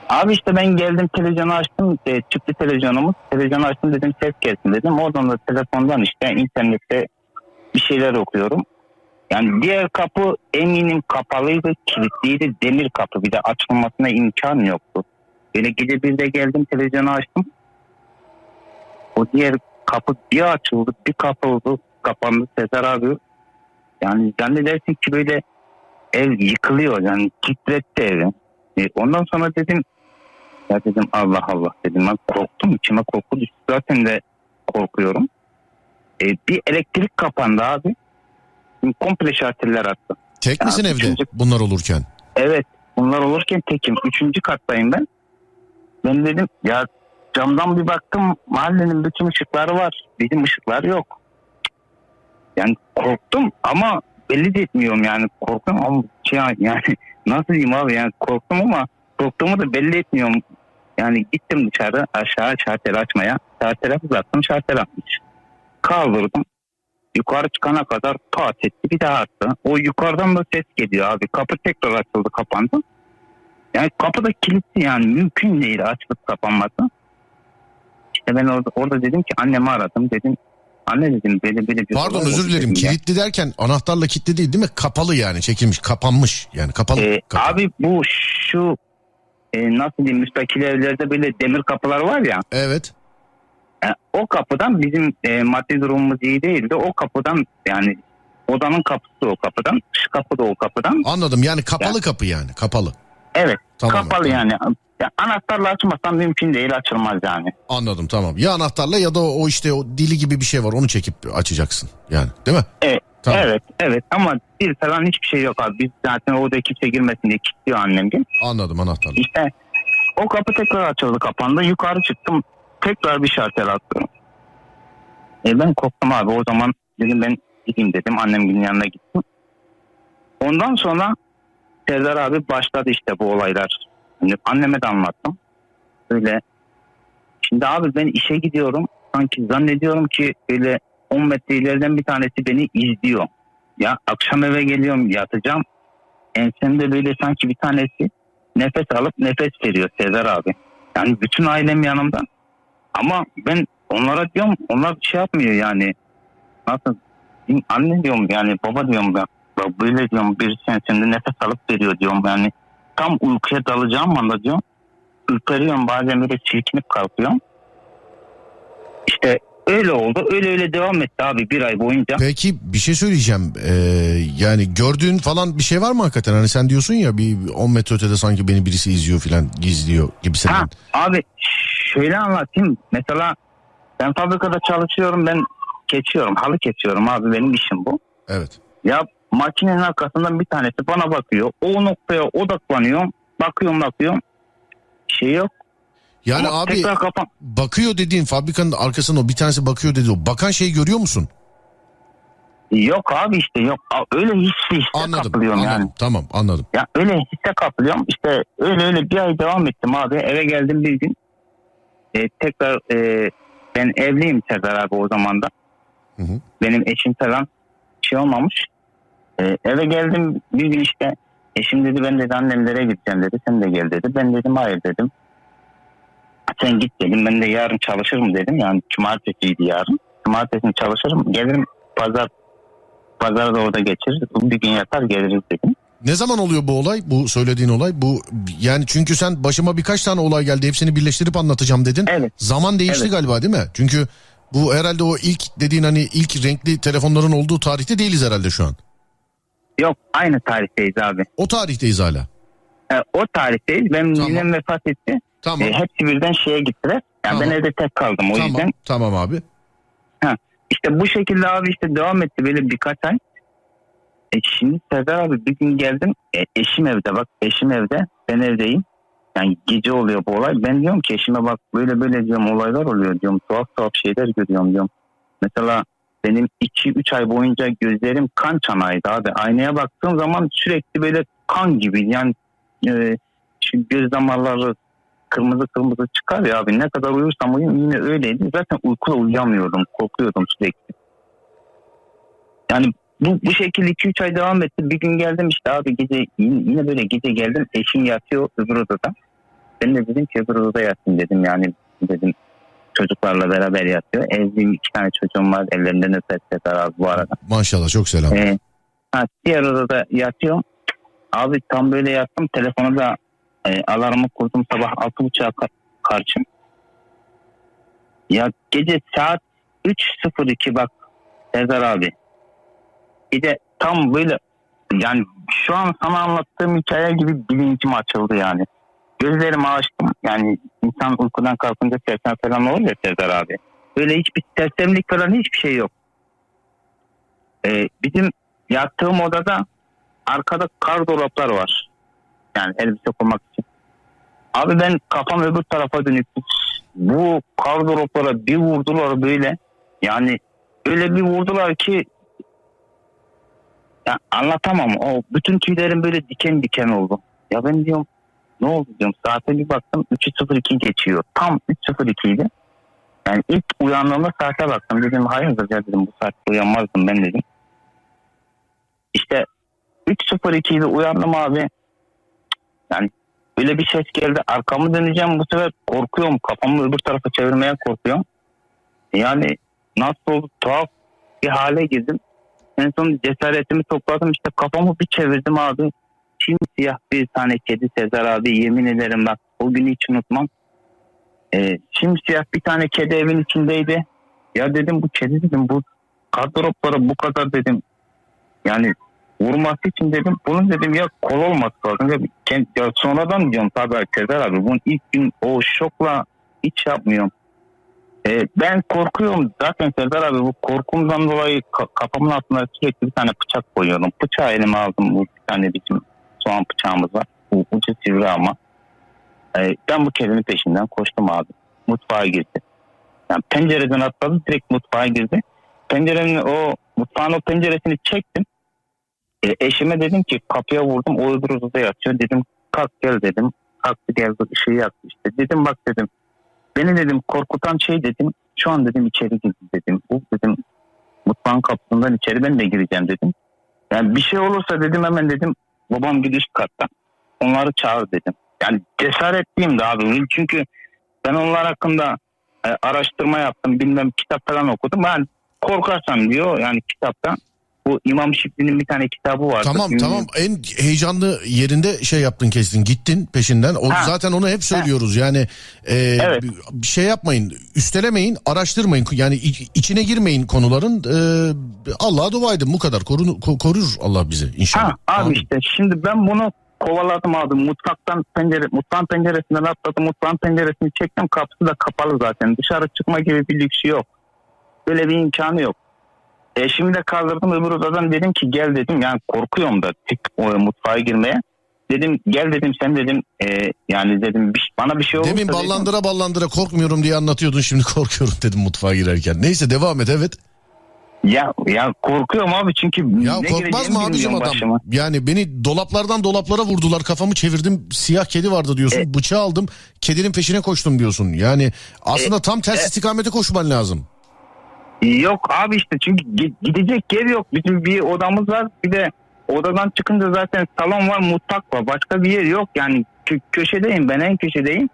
Abi işte ben geldim televizyonu açtım. E, çıktı televizyonumuz. Televizyonu açtım dedim ses gelsin dedim. Oradan da telefondan işte internette bir şeyler okuyorum. Yani diğer kapı eminim kapalıydı, kilitliydi, demir kapı. Bir de açılmasına imkan yoktu. Böyle gece bir de geldim televizyonu açtım. O diğer kapı bir açıldı, bir kapıldı, kapandı Sezer abi. Yani zannedersin ki böyle ev yıkılıyor yani titretti evi. E, ondan sonra dedim ya dedim Allah Allah dedim ben korktum içime korku düştü zaten de korkuyorum. E, bir elektrik kapandı abi. Komple şarteller attı. Tek Ya, misin evde üçüncü- bunlar olurken? Evet bunlar olurken tekim. Üçüncü kattayım ben. Ben dedim ya camdan bir baktım mahallenin bütün ışıkları var. Bizim ışıklar yok. Yani korktum ama belli de etmiyorum yani korktum ama şey yani nasıl diyeyim abi yani korktum ama korktuğumu da belli etmiyorum. Yani gittim dışarı aşağı şartel açmaya. Şartele uzattım şartel atmış. Kaldırdım. Yukarı çıkana kadar pat etti bir daha attı. O yukarıdan da ses geliyor abi. Kapı tekrar açıldı kapandı. Yani kapı da kilitli yani mümkün değil açılıp kapanması. İşte ben orada, orada dedim ki annemi aradım dedim. Anne dedim böyle böyle bir Pardon özür dilerim. dedim ya. Kilitli derken anahtarla kilitli değil değil mi? Kapalı yani çekilmiş, kapanmış. Yani kapalı. Ee, kapalı. abi bu şu e, nasıl diyeyim müstakil evlerde böyle demir kapılar var ya. Evet. O kapıdan bizim e, maddi durumumuz iyi değildi. O kapıdan yani odanın kapısı o kapıdan. Şu kapı da o kapıdan. Anladım. Yani kapalı kapı yani. Kapalı. Evet Tamam. kapalı tamam. yani. Ya, anahtarla açmasam mümkün değil açılmaz yani. Anladım tamam. Ya anahtarla ya da o, işte o dili gibi bir şey var. Onu çekip açacaksın. Yani değil mi? Evet. Tamam. Evet evet ama bir falan hiçbir şey yok abi. Biz zaten orada kimse girmesin diye kilitliyor annem gibi. Anladım anahtarla. İşte o kapı tekrar açıldı kapandı. Yukarı çıktım. Tekrar bir şartel attım. E ben korktum abi. O zaman dedim ben gideyim dedim. Annemgilin yanına gittim. Ondan sonra Serdar abi başladı işte bu olaylar. Hani anneme de anlattım. Böyle şimdi abi ben işe gidiyorum. Sanki zannediyorum ki böyle 10 metre ileriden bir tanesi beni izliyor. Ya akşam eve geliyorum yatacağım. Ensemde böyle sanki bir tanesi nefes alıp nefes veriyor Serdar abi. Yani bütün ailem yanımda. Ama ben onlara diyorum onlar şey yapmıyor yani. Nasıl? Anne diyorum yani baba diyorum ben. Böyle diyorum bir ensemde nefes alıp veriyor diyorum yani. Tam uykuya dalacağım anda diyorum. Ürperiyorum bazen böyle çirkinip kalkıyorum. İşte öyle oldu. Öyle öyle devam etti abi bir ay boyunca. Peki bir şey söyleyeceğim. Ee, yani gördüğün falan bir şey var mı hakikaten? Hani sen diyorsun ya bir 10 metre ötede sanki beni birisi izliyor falan gizliyor gibisinden. Ha, abi şöyle anlatayım. Mesela ben fabrikada çalışıyorum. Ben geçiyorum. Halı kesiyorum abi. Benim işim bu. Evet. Ya makinenin arkasından bir tanesi bana bakıyor. O noktaya odaklanıyor. Bakıyorum bakıyorum. Şey yok. Yani Ama abi kapan. bakıyor dediğin fabrikanın arkasında o bir tanesi bakıyor dedi o. Bakan şeyi görüyor musun? Yok abi işte yok. Öyle hissi hisse Anladım. kapılıyorum anladım. yani. Tamam anladım. Ya öyle hisse kapılıyorum. İşte öyle öyle bir ay devam ettim abi. Eve geldim bir gün. E, tekrar e, ben evliyim Serdar abi o zaman da. Hı hı. Benim eşim falan şey olmamış. E, eve geldim bir gün işte eşim dedi ben dedi annemlere gideceğim dedi. Sen de gel dedi. Ben dedim hayır dedim. Sen git dedim. Ben de yarın çalışırım dedim. Yani cumartesiydi yarın. Cumartesi çalışırım. Gelirim pazar pazarı da orada geçiririz. Bir gün yatar geliriz dedim. Ne zaman oluyor bu olay? Bu söylediğin olay? Bu yani çünkü sen başıma birkaç tane olay geldi. Hepsini birleştirip anlatacağım dedin. Evet. Zaman değişti Evet. galiba değil mi? Çünkü bu herhalde o ilk dediğin hani ilk renkli telefonların olduğu tarihte değiliz herhalde şu an. Yok aynı tarihteyiz abi. O tarihteyiz hala. E, o tarihteyiz. Benim Tamam. ninem vefat etti. Tamam. E, hepsi birden şeye gittiler. Yani Tamam. ben evde tek kaldım. O tamam. yüzden Tamam abi. işte bu şekilde abi işte devam etti böyle birkaç ay. Şimdi Serdar abi bir gün geldim. E, eşim evde bak eşim evde. ben evdeyim. Yani gece oluyor bu olay. Ben diyorum ki eşime bak böyle böyle diyorum olaylar oluyor diyorum. Tuhaf tuhaf şeyler görüyorum diyorum. Mesela benim 2-3 ay boyunca gözlerim kan çanağıydı abi. Aynaya baktığım zaman sürekli böyle kan gibi yani e, şu göz damarları kırmızı kırmızı çıkar ya abi. Ne kadar uyursam uyuyayım yine öyleydi. Zaten uykula uyuyamıyordum. Korkuyordum sürekli. Yani bu, bu şekilde 2-3 ay devam etti. Bir gün geldim işte abi gece yine, yine böyle gece geldim. Eşim yatıyor öbür odada. Ben de dedim ki öbür odada yatsın dedim. Yani dedim çocuklarla beraber yatıyor. Evliyim iki tane çocuğum var. Ellerinden öper Sezer abi bu arada. Maşallah çok selam. Ee, ha, diğer odada yatıyorum. Abi tam böyle yattım. Telefonu da e, alarmı kurdum sabah 6.30'a ka- karşı. Ya gece saat 3.02 bak Sezer abi. Gece tam böyle yani şu an sana anlattığım hikaye gibi bilincim açıldı yani. Gözlerimi açtım. Yani insan uykudan kalkınca sersem falan olur ya Sezer abi. Böyle hiçbir sersemlik falan hiçbir şey yok. Ee, bizim yattığım odada arkada kar dolaplar var. Yani elbise koymak için. Abi ben kafam öbür tarafa dönük. Bu kar dolaplara bir vurdular böyle. Yani öyle bir vurdular ki ya anlatamam. O bütün tüylerim böyle diken diken oldu. Ya ben diyorum ne oldu diyorum. Saate bir baktım 3.02 geçiyor. Tam 3.02 idi. Yani ilk uyandığımda saate baktım. Dedim hayırdır ya dedim bu saatte uyanmazdım ben dedim. İşte 3.02'de uyandım abi. Yani öyle bir ses geldi. Arkamı döneceğim bu sefer korkuyorum. Kafamı öbür tarafa çevirmeye korkuyorum. Yani nasıl oldu tuhaf bir hale girdim. En son cesaretimi topladım işte kafamı bir çevirdim abi. Simsiyah bir tane kedi Sezer abi yemin ederim bak o günü hiç unutmam. Ee, simsiyah bir tane kedi evin içindeydi. Ya dedim bu kedi dedim bu kardroplara bu kadar dedim. Yani vurması için dedim bunun dedim ya kol olması lazım. Ya, ya sonradan diyorum tabii Sezer abi bunun ilk gün o şokla hiç yapmıyorum. Ee, ben korkuyorum zaten Serdar abi bu korkumdan dolayı ka- kafamın altına sürekli bir tane bıçak koyuyordum. Bıçağı elime aldım bu bir tane bizim soğan bıçağımız var. Bu ucu sivri ama. Ee, ben bu kedinin peşinden koştum abi. Mutfağa girdi. Yani pencereden atladı direkt mutfağa girdi. Pencerenin o mutfağın o penceresini çektim. E, eşime dedim ki kapıya vurdum o öbür odada yatıyor. Dedim kalk gel dedim. Kalktı geldi ışığı yaktı işte. Dedim bak dedim Beni dedim korkutan şey dedim şu an dedim içeri girdi dedim. Bu dedim mutfağın kapısından içeri ben de gireceğim dedim. Yani bir şey olursa dedim hemen dedim babam gidiş katta. Onları çağır dedim. Yani cesaretliyim de abi. Çünkü ben onlar hakkında e, araştırma yaptım. Bilmem kitap falan okudum. Ben korkarsan diyor yani kitapta bu İmam Şibli'nin bir tane kitabı vardı. Tamam Ünlü- tamam en heyecanlı yerinde şey yaptın kestin gittin peşinden. O, Ha. zaten onu hep söylüyoruz yani e, Evet. bir- şey yapmayın üstelemeyin araştırmayın yani iç- içine girmeyin konuların e, Allah'a dua edin bu kadar Korun, ko- korur Allah bizi inşallah. Ha, abi Amin. işte şimdi ben bunu kovaladım abi. Mutfaktan pencere, mutfağın penceresinden atladım. Mutfağın penceresini çektim. Kapısı da kapalı zaten. Dışarı çıkma gibi bir lüksü yok. Böyle bir imkanı yok. Eşimi de kaldırdım öbür odadan dedim ki gel dedim. Yani korkuyorum da tek o mutfağa girmeye. Dedim gel dedim sen dedim e, yani dedim bir- bana bir şey olursa Demin dedim, ballandıra ballandıra korkmuyorum diye anlatıyordun şimdi korkuyorum dedim mutfağa girerken. Neyse devam et evet. ya, ya korkuyorum abi çünkü Ya ne korkmaz mı abicim adam? başıma. Yani beni dolaplardan dolaplara vurdular kafamı çevirdim siyah kedi vardı diyorsun E- bıçağı aldım kedinin peşine koştum diyorsun. Yani E- aslında tam ters istikamete koşman lazım. Yok abi işte çünkü gi- gidecek yer yok. Bizim bir odamız var bir de odadan çıkınca zaten salon var mutfak var. Başka bir yer yok yani kö- köşedeyim ben en köşedeyim.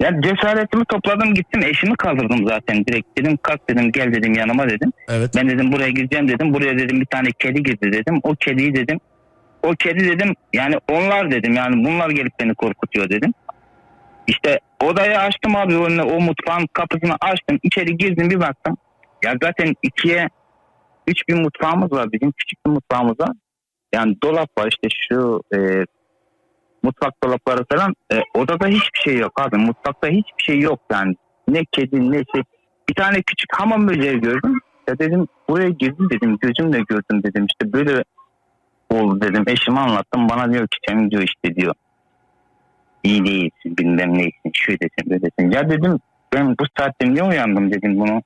Ya cesaretimi topladım gittim eşimi kaldırdım zaten direkt dedim kalk dedim gel dedim yanıma dedim. Evet. Ben dedim buraya gireceğim dedim buraya dedim bir tane kedi girdi dedim. O kediyi dedim o kedi dedim yani onlar dedim yani bunlar gelip beni korkutuyor dedim. İşte odayı açtım abi o, o mutfağın kapısını açtım içeri girdim bir baktım. Ya zaten ikiye üç bir mutfağımız var bizim küçük bir mutfağımız var. Yani dolap var işte şu e, mutfak dolapları falan. E, odada hiçbir şey yok abi. Mutfakta hiçbir şey yok yani. Ne kedi ne şey. Bir tane küçük hamam böceği gördüm. Ya dedim buraya girdim dedim gözümle gördüm dedim işte böyle oldu dedim. Eşime anlattım bana diyor ki senin diyor işte diyor. iyi değilsin bilmem neysin şöylesin böylesin. Ya dedim ben bu saatte niye uyandım dedim bunu.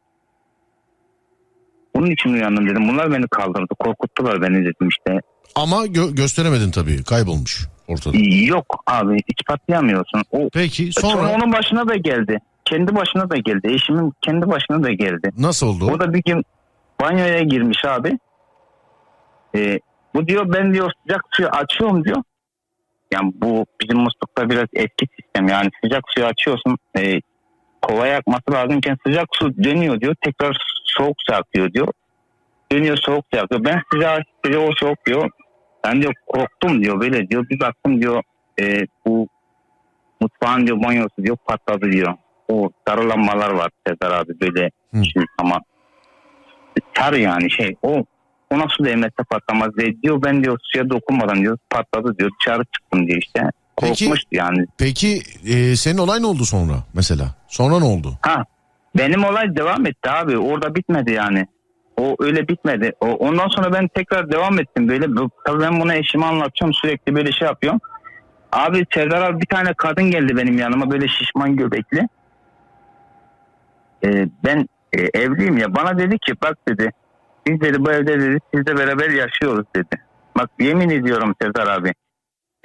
Bunun için uyandım dedim. Bunlar beni kaldırdı. Korkuttular beni dedim işte. Ama gö- gösteremedin tabii kaybolmuş ortada. Yok abi ispatlayamıyorsun. O, Peki sonra... sonra onun başına da geldi. Kendi başına da geldi. Eşimin kendi başına da geldi. nasıl oldu? O da bir gün banyoya girmiş abi. Ee, bu diyor ben diyor sıcak suyu açıyorum diyor. Yani bu bizim muslukta biraz eski sistem. Yani sıcak suyu açıyorsun. E, kova yakması lazımken sıcak su dönüyor diyor. Tekrar soğuk su akıyor diyor. Dönüyor soğuk su akıyor. Ben sıcak sıcak o soğuk diyor. Ben diyor korktum diyor böyle diyor. Bir baktım diyor e, bu mutfağın diyor banyosu diyor patladı diyor. O sarı lambalar var Sezar abi böyle Hı. ama sarı yani şey o ona su değmezse patlamaz diye diyor ben diyor suya dokunmadan diyor patladı diyor dışarı çıktım diyor işte Peki- korkmuştu yani. Peki e, senin olay ne oldu sonra mesela? Sonra ne oldu? Ha benim olay devam etti abi orada bitmedi yani. O öyle bitmedi. O, ondan sonra ben tekrar devam ettim böyle. Tabii ben bunu eşime anlatıyorum sürekli böyle şey yapıyorum. Abi Serdar abi bir tane kadın geldi benim yanıma böyle şişman göbekli. Ee, ben e, evliyim ya bana dedi ki bak dedi biz dedi bu evde dedi sizle beraber yaşıyoruz dedi. Bak yemin ediyorum Serdar abi.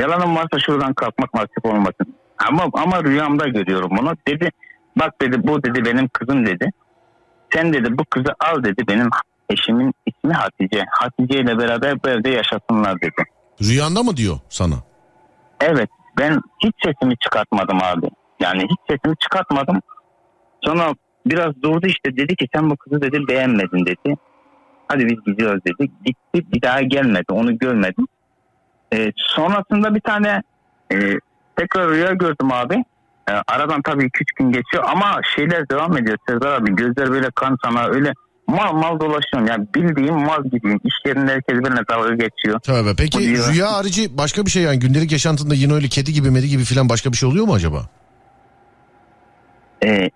Yalanım varsa şuradan kalkmak nasip olmasın. Ama ama rüyamda görüyorum bunu. Dedi bak dedi bu dedi benim kızım dedi. Sen dedi bu kızı al dedi benim eşimin ismi Hatice. Hatice ile beraber bu evde yaşasınlar dedi. Rüyanda mı diyor sana? Evet ben hiç sesimi çıkartmadım abi. Yani hiç sesimi çıkartmadım. Sonra biraz durdu işte dedi ki sen bu kızı dedi beğenmedin dedi. Hadi biz gidiyoruz dedi. Gitti bir daha gelmedi onu görmedim. Ee, sonrasında bir tane e, tekrar rüya gördüm abi. Ee, aradan tabii 2-3 gün geçiyor ama şeyler devam ediyor Sezar abi. Gözler böyle kan sana öyle mal mal dolaşıyorum. Yani bildiğim mal gibiyim. İş yerinde herkes benimle dalga geçiyor. Tövbe. Peki diyor. rüya harici başka bir şey yani gündelik yaşantında yine öyle kedi gibi medi gibi filan başka bir şey oluyor mu acaba? Ee,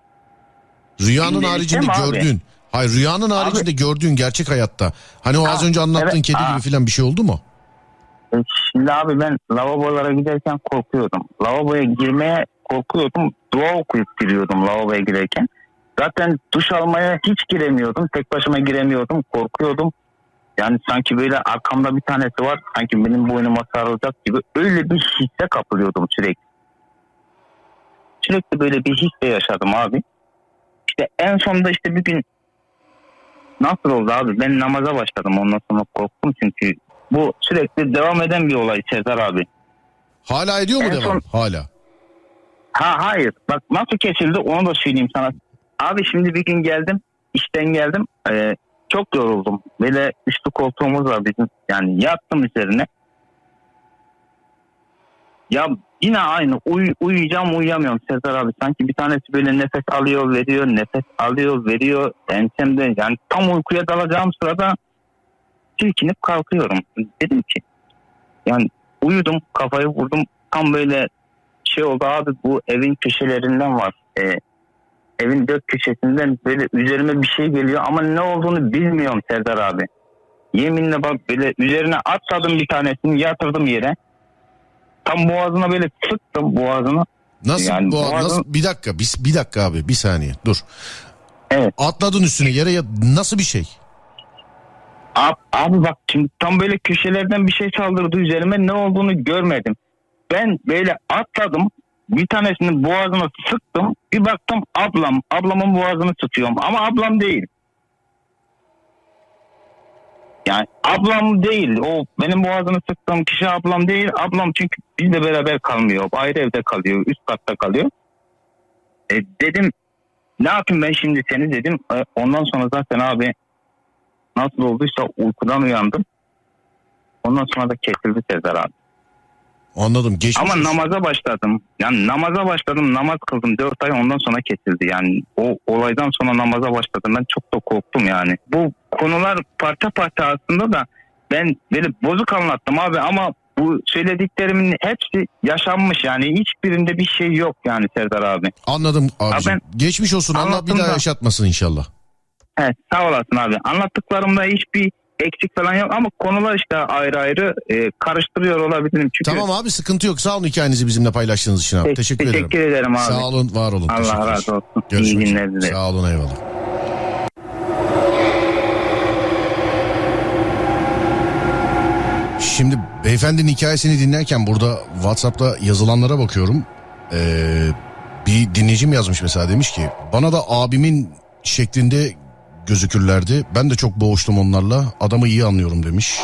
Rüyanın haricinde mi abi? gördüğün. Hayır rüyanın haricinde gördüğün gerçek hayatta. Hani o az Ha, önce anlattığın evet, kedi ha. gibi filan bir şey oldu mu? E, Şimdi abi ben lavabolara giderken korkuyordum. Lavaboya girmeye korkuyordum. Dua okuyup giriyordum lavaboya girerken. Zaten duş almaya hiç giremiyordum. Tek başıma giremiyordum. Korkuyordum. Yani sanki böyle arkamda bir tanesi var. Sanki benim boynuma sarılacak gibi. Öyle bir hisse kapılıyordum sürekli. Sürekli böyle bir hisse yaşadım abi. İşte en sonunda işte bir gün nasıl oldu abi? Ben namaza başladım. Ondan sonra korktum çünkü bu sürekli devam eden bir olay Sezar abi. Hala ediyor mu En devam? Hala. Ha hayır. Bak nasıl kesildi onu da söyleyeyim sana. Abi şimdi bir gün geldim. işten geldim. Ee, çok yoruldum. Böyle üstü koltuğumuz var bizim. Yani yattım üzerine. Ya yine aynı. Uy, uyuyacağım uyuyamıyorum Sezar abi. Sanki bir tanesi böyle nefes alıyor veriyor. Nefes alıyor veriyor. Ensemde yani tam uykuya dalacağım sırada silkinip kalkıyorum. Dedim ki yani uyudum kafayı vurdum. Tam böyle şey oldu abi bu evin köşelerinden var. Ee, evin dört köşesinden böyle üzerime bir şey geliyor ama ne olduğunu bilmiyorum Serdar abi. Yeminle bak böyle üzerine atladım bir tanesini yatırdım yere. Tam boğazına böyle sıktım boğazına. Nasıl, Yani bu, boğazın- nasıl bir dakika bir, bir dakika abi bir saniye dur. Evet. Atladın üstüne yere ya nasıl bir şey? Abi, abi bak şimdi tam böyle köşelerden bir şey saldırdı üzerime ne olduğunu görmedim. Ben böyle atladım bir tanesini boğazına sıktım bir baktım ablam ablamın boğazını sıkıyorum ama ablam değil. Yani ablam değil o benim boğazını sıktığım kişi ablam değil ablam çünkü bizle beraber kalmıyor ayrı evde kalıyor üst katta kalıyor. E, dedim ne yapayım ben şimdi seni dedim E, ondan sonra zaten abi nasıl olduysa uykudan uyandım. Ondan sonra da kesildi Sezar abi. Anladım. Geçmiş Ama olsun. namaza başladım. Yani namaza başladım, namaz kıldım 4 ay ondan sonra kesildi. Yani o olaydan sonra namaza başladım. Ben çok da korktum yani. Bu konular parça parça aslında da ben böyle bozuk anlattım abi ama bu söylediklerimin hepsi yaşanmış yani hiçbirinde bir şey yok yani Serdar abi. Anladım abicim. ben Geçmiş olsun. Allah bir daha da- yaşatmasın inşallah. Evet sağ olasın abi. Anlattıklarımda hiçbir eksik falan yok ama konular işte ayrı ayrı e, karıştırıyor olabilirim. Çünkü Tamam abi sıkıntı yok. Sağ olun hikayenizi bizimle paylaştığınız için abi. Te- Teşekkür, teşekkür ederim. ederim abi. Sağ olun, var olun. Allah razı olsun. Görüşmek İyi günler dilerim. Sağ olun eyvallah. Şimdi beyefendinin hikayesini dinlerken burada WhatsApp'ta yazılanlara bakıyorum. Ee, bir dinleyicim yazmış mesela demiş ki bana da abimin şeklinde gözükürlerdi. Ben de çok boğuştum onlarla. Adamı iyi anlıyorum demiş.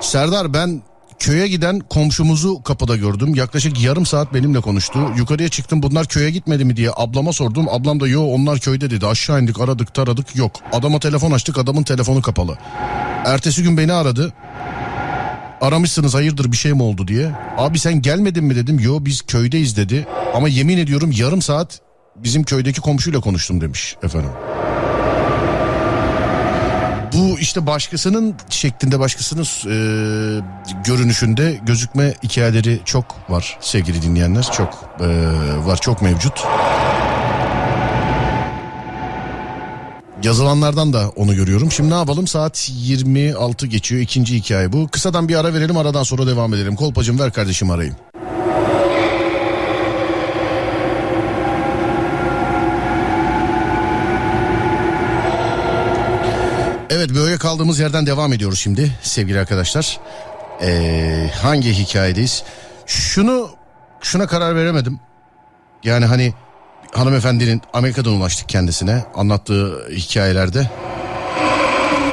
Serdar ben köye giden komşumuzu kapıda gördüm. Yaklaşık yarım saat benimle konuştu. Yukarıya çıktım bunlar köye gitmedi mi diye ablama sordum. Ablam da yo onlar köyde dedi. Aşağı indik aradık taradık yok. Adama telefon açtık adamın telefonu kapalı. Ertesi gün beni aradı. Aramışsınız hayırdır bir şey mi oldu diye. Abi sen gelmedin mi dedim. Yo biz köydeyiz dedi. Ama yemin ediyorum yarım saat bizim köydeki komşuyla konuştum demiş efendim. Bu işte başkasının şeklinde başkasının e, görünüşünde gözükme hikayeleri çok var sevgili dinleyenler. Çok e, var çok mevcut. Yazılanlardan da onu görüyorum. Şimdi ne yapalım? Saat 26 geçiyor. İkinci hikaye bu. Kısadan bir ara verelim. Aradan sonra devam edelim. Kolpacım ver kardeşim arayayım. Evet böyle kaldığımız yerden devam ediyoruz şimdi sevgili arkadaşlar. Ee, hangi hikayedeyiz? Şunu şuna karar veremedim. Yani hani hanımefendinin Amerika'dan ulaştık kendisine anlattığı hikayelerde.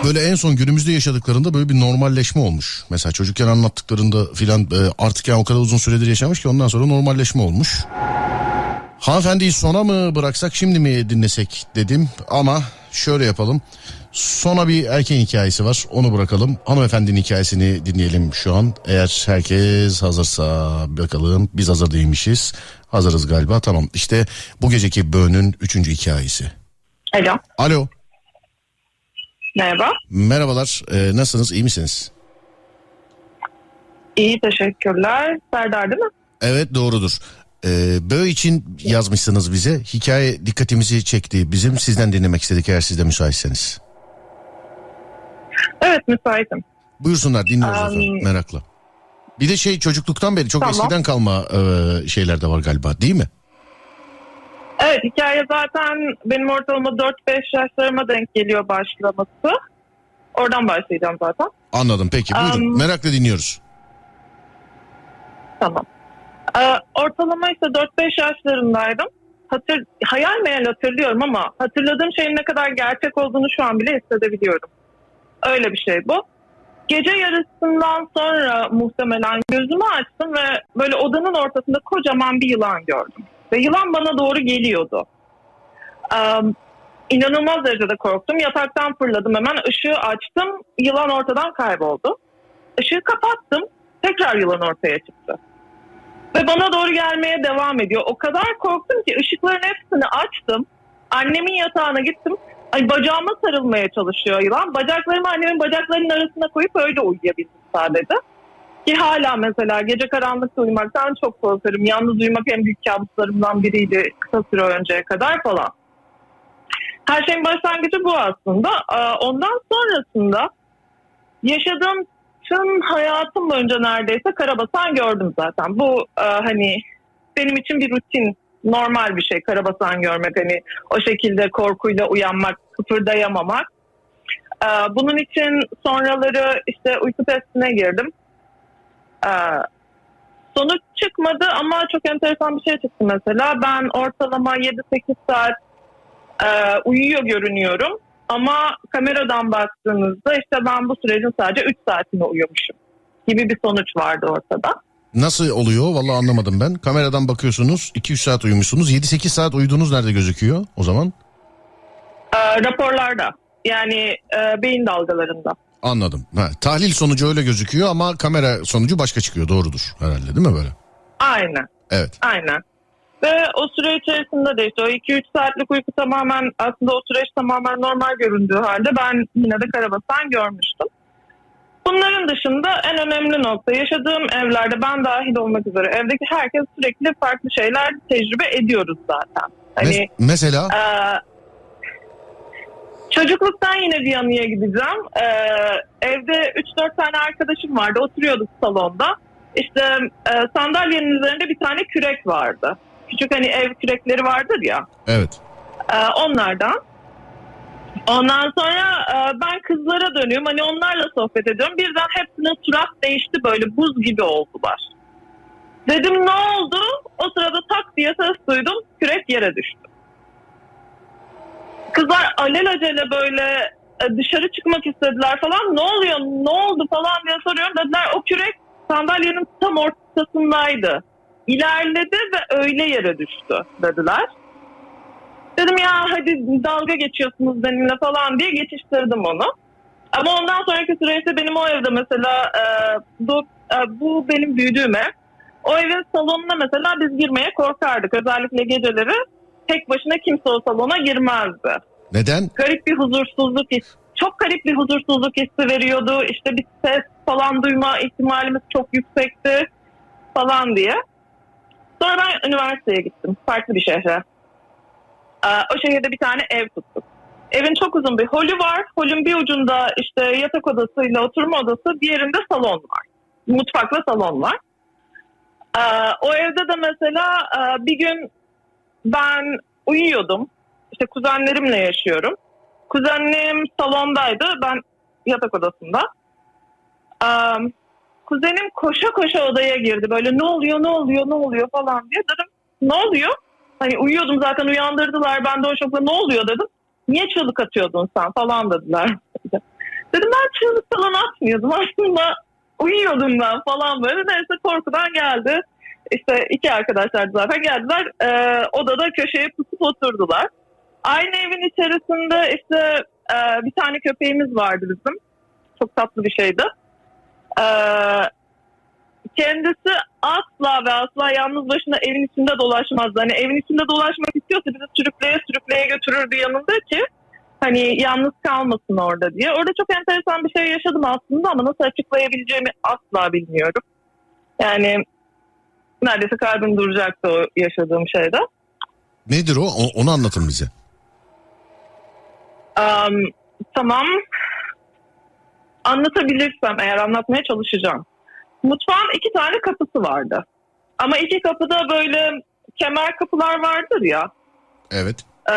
Böyle en son günümüzde yaşadıklarında böyle bir normalleşme olmuş. Mesela çocukken anlattıklarında filan e, artık yani o kadar uzun süredir yaşamış ki ondan sonra normalleşme olmuş. Hanımefendiyi sona mı bıraksak şimdi mi dinlesek dedim ama şöyle yapalım. Sona bir erkeğin hikayesi var onu bırakalım. Hanımefendinin hikayesini dinleyelim şu an. Eğer herkes hazırsa bakalım biz hazır değilmişiz. Hazırız galiba tamam işte bu geceki böğünün üçüncü hikayesi. Alo. Alo Merhaba. merhabalar ee, nasılsınız iyi misiniz? İyi teşekkürler. Serdar değil mi? Evet doğrudur. Ee, Böğ için yazmışsınız bize. Hikaye dikkatimizi çekti. Bizim sizden dinlemek istedik eğer siz de müsaitseniz. Evet müsaitim. Buyursunlar dinliyoruz Am, efendim merakla. Bir de şey çocukluktan beri çok Tamam. eskiden kalma e, şeyler de var galiba değil mi? Evet hikaye zaten benim ortalama 4-5 yaşlarıma denk geliyor başlaması. Oradan başlayacağım zaten. Anladım peki buyurun Am, merakla dinliyoruz. Tamam. Ee, ortalama işte 4-5 yaşlarındaydım. Hatır, hayal meyal hatırlıyorum ama hatırladığım şeyin ne kadar gerçek olduğunu şu an bile hissedebiliyorum. Öyle bir şey bu. Gece yarısından sonra muhtemelen gözümü açtım ve böyle odanın ortasında kocaman bir yılan gördüm. Ve yılan bana doğru geliyordu. Ee, inanılmaz derecede korktum. Yataktan fırladım hemen ışığı açtım. Yılan ortadan kayboldu. Işığı kapattım. Tekrar yılan ortaya çıktı. Ve bana doğru gelmeye devam ediyor. O kadar korktum ki ışıkların hepsini açtım. Annemin yatağına gittim. Ay bacağıma sarılmaya çalışıyor yılan. Bacaklarımı annemin bacaklarının arasına koyup öyle uyuyabildim sadece. Ki hala mesela gece karanlıkta uyumaktan çok korkarım. Yalnız uyumak en büyük kabuslarımdan biriydi kısa süre önceye kadar falan. Her şeyin başlangıcı bu aslında. Ondan sonrasında yaşadığım tüm hayatım boyunca neredeyse karabasan gördüm zaten. Bu hani benim için bir rutin, normal bir şey karabasan görmek. Hani o şekilde korkuyla uyanmak, kıpırdayamamak. E, bunun için sonraları işte uyku testine girdim. E, sonuç çıkmadı ama çok enteresan bir şey çıktı mesela. Ben ortalama 7-8 saat e, uyuyor görünüyorum. Ama kameradan baktığınızda işte ben bu sürecin sadece 3 saatini uyumuşum gibi bir sonuç vardı ortada. Nasıl oluyor vallahi anlamadım ben. Kameradan bakıyorsunuz 2-3 saat uyumuşsunuz. 7-8 saat uyuduğunuz nerede gözüküyor o zaman? Ee, raporlarda yani e, beyin dalgalarında. Anladım. Ha, tahlil sonucu öyle gözüküyor ama kamera sonucu başka çıkıyor doğrudur herhalde değil mi böyle? Aynen Evet. aynen. Ve o süre içerisinde de işte o 2-3 saatlik uyku tamamen aslında o süreç tamamen normal göründüğü halde ben yine de karabasan görmüştüm. Bunların dışında en önemli nokta yaşadığım evlerde ben dahil olmak üzere evdeki herkes sürekli farklı şeyler tecrübe ediyoruz zaten. Hani Mes- mesela Ee, Çocukluktan yine bir anıya gideceğim. Ee, evde 3-4 tane arkadaşım vardı. Oturuyorduk salonda. İşte e, sandalyenin üzerinde bir tane kürek vardı. Küçük hani ev kürekleri vardır ya. Evet. Ee, onlardan. Ondan sonra e, ben kızlara dönüyorum. Hani onlarla sohbet ediyorum. Birden hepsinin surat değişti böyle buz gibi oldular. Dedim ne oldu? O sırada tak diye ses duydum. Kürek yere düştü. Kızlar alelacele böyle e, dışarı çıkmak istediler falan. Ne oluyor? Ne oldu falan diye soruyorum. Dediler o kürek sandalyenin tam ortasındaydı. İlerledi ve öyle yere düştü dediler. Dedim ya hadi dalga geçiyorsunuz benimle falan diye geçiştirdim onu. Ama ondan sonraki süreçte benim o evde mesela e, bu, e, bu benim büyüdüğüm ev. O evin salonuna mesela biz girmeye korkardık. Özellikle geceleri tek başına kimse o salona girmezdi. Neden? Garip bir huzursuzluk hissi. Çok garip bir huzursuzluk hissi veriyordu. İşte bir ses falan duyma ihtimalimiz çok yüksekti falan diye. Sonra ben üniversiteye gittim. Farklı bir şehre. Ee, o şehirde bir tane ev tuttuk. Evin çok uzun bir holü var. Holün bir ucunda işte yatak odasıyla oturma odası, diğerinde salon var. Mutfakla salon var. Ee, o evde de mesela e, bir gün ben uyuyordum. İşte kuzenlerimle yaşıyorum. Kuzenim salondaydı. Ben yatak odasında. Ee, kuzenim koşa koşa odaya girdi. Böyle ne oluyor ne oluyor ne oluyor falan diye. Dedim ne oluyor? Hani uyuyordum zaten uyandırdılar. Ben de o şokla ne oluyor dedim. Niye çığlık atıyordun sen falan dediler. dedim ben çığlık falan atmıyordum. Aslında uyuyordum ben falan böyle. Neyse korkudan geldi. İşte iki arkadaşlar zaten geldiler. Ee, odada köşeye pusup oturdular. Aynı evin içerisinde işte e, bir tane köpeğimiz vardı bizim. Çok tatlı bir şeydi. Ee, kendisi asla ve asla yalnız başına evin içinde dolaşmazdı. Hani evin içinde dolaşmak istiyorsa bizi sürükleye sürükleye götürürdü yanında ki hani yalnız kalmasın orada diye. Orada çok enteresan bir şey yaşadım aslında ama nasıl açıklayabileceğimi asla bilmiyorum. Yani neredeyse kalbim duracaktı o yaşadığım şeyde. Nedir o? O- Onu anlatın bize. Am, tamam. Anlatabilirsem eğer anlatmaya çalışacağım. Mutfağın iki tane kapısı vardı. Ama iki kapıda böyle kemer kapılar vardır ya. Evet. e,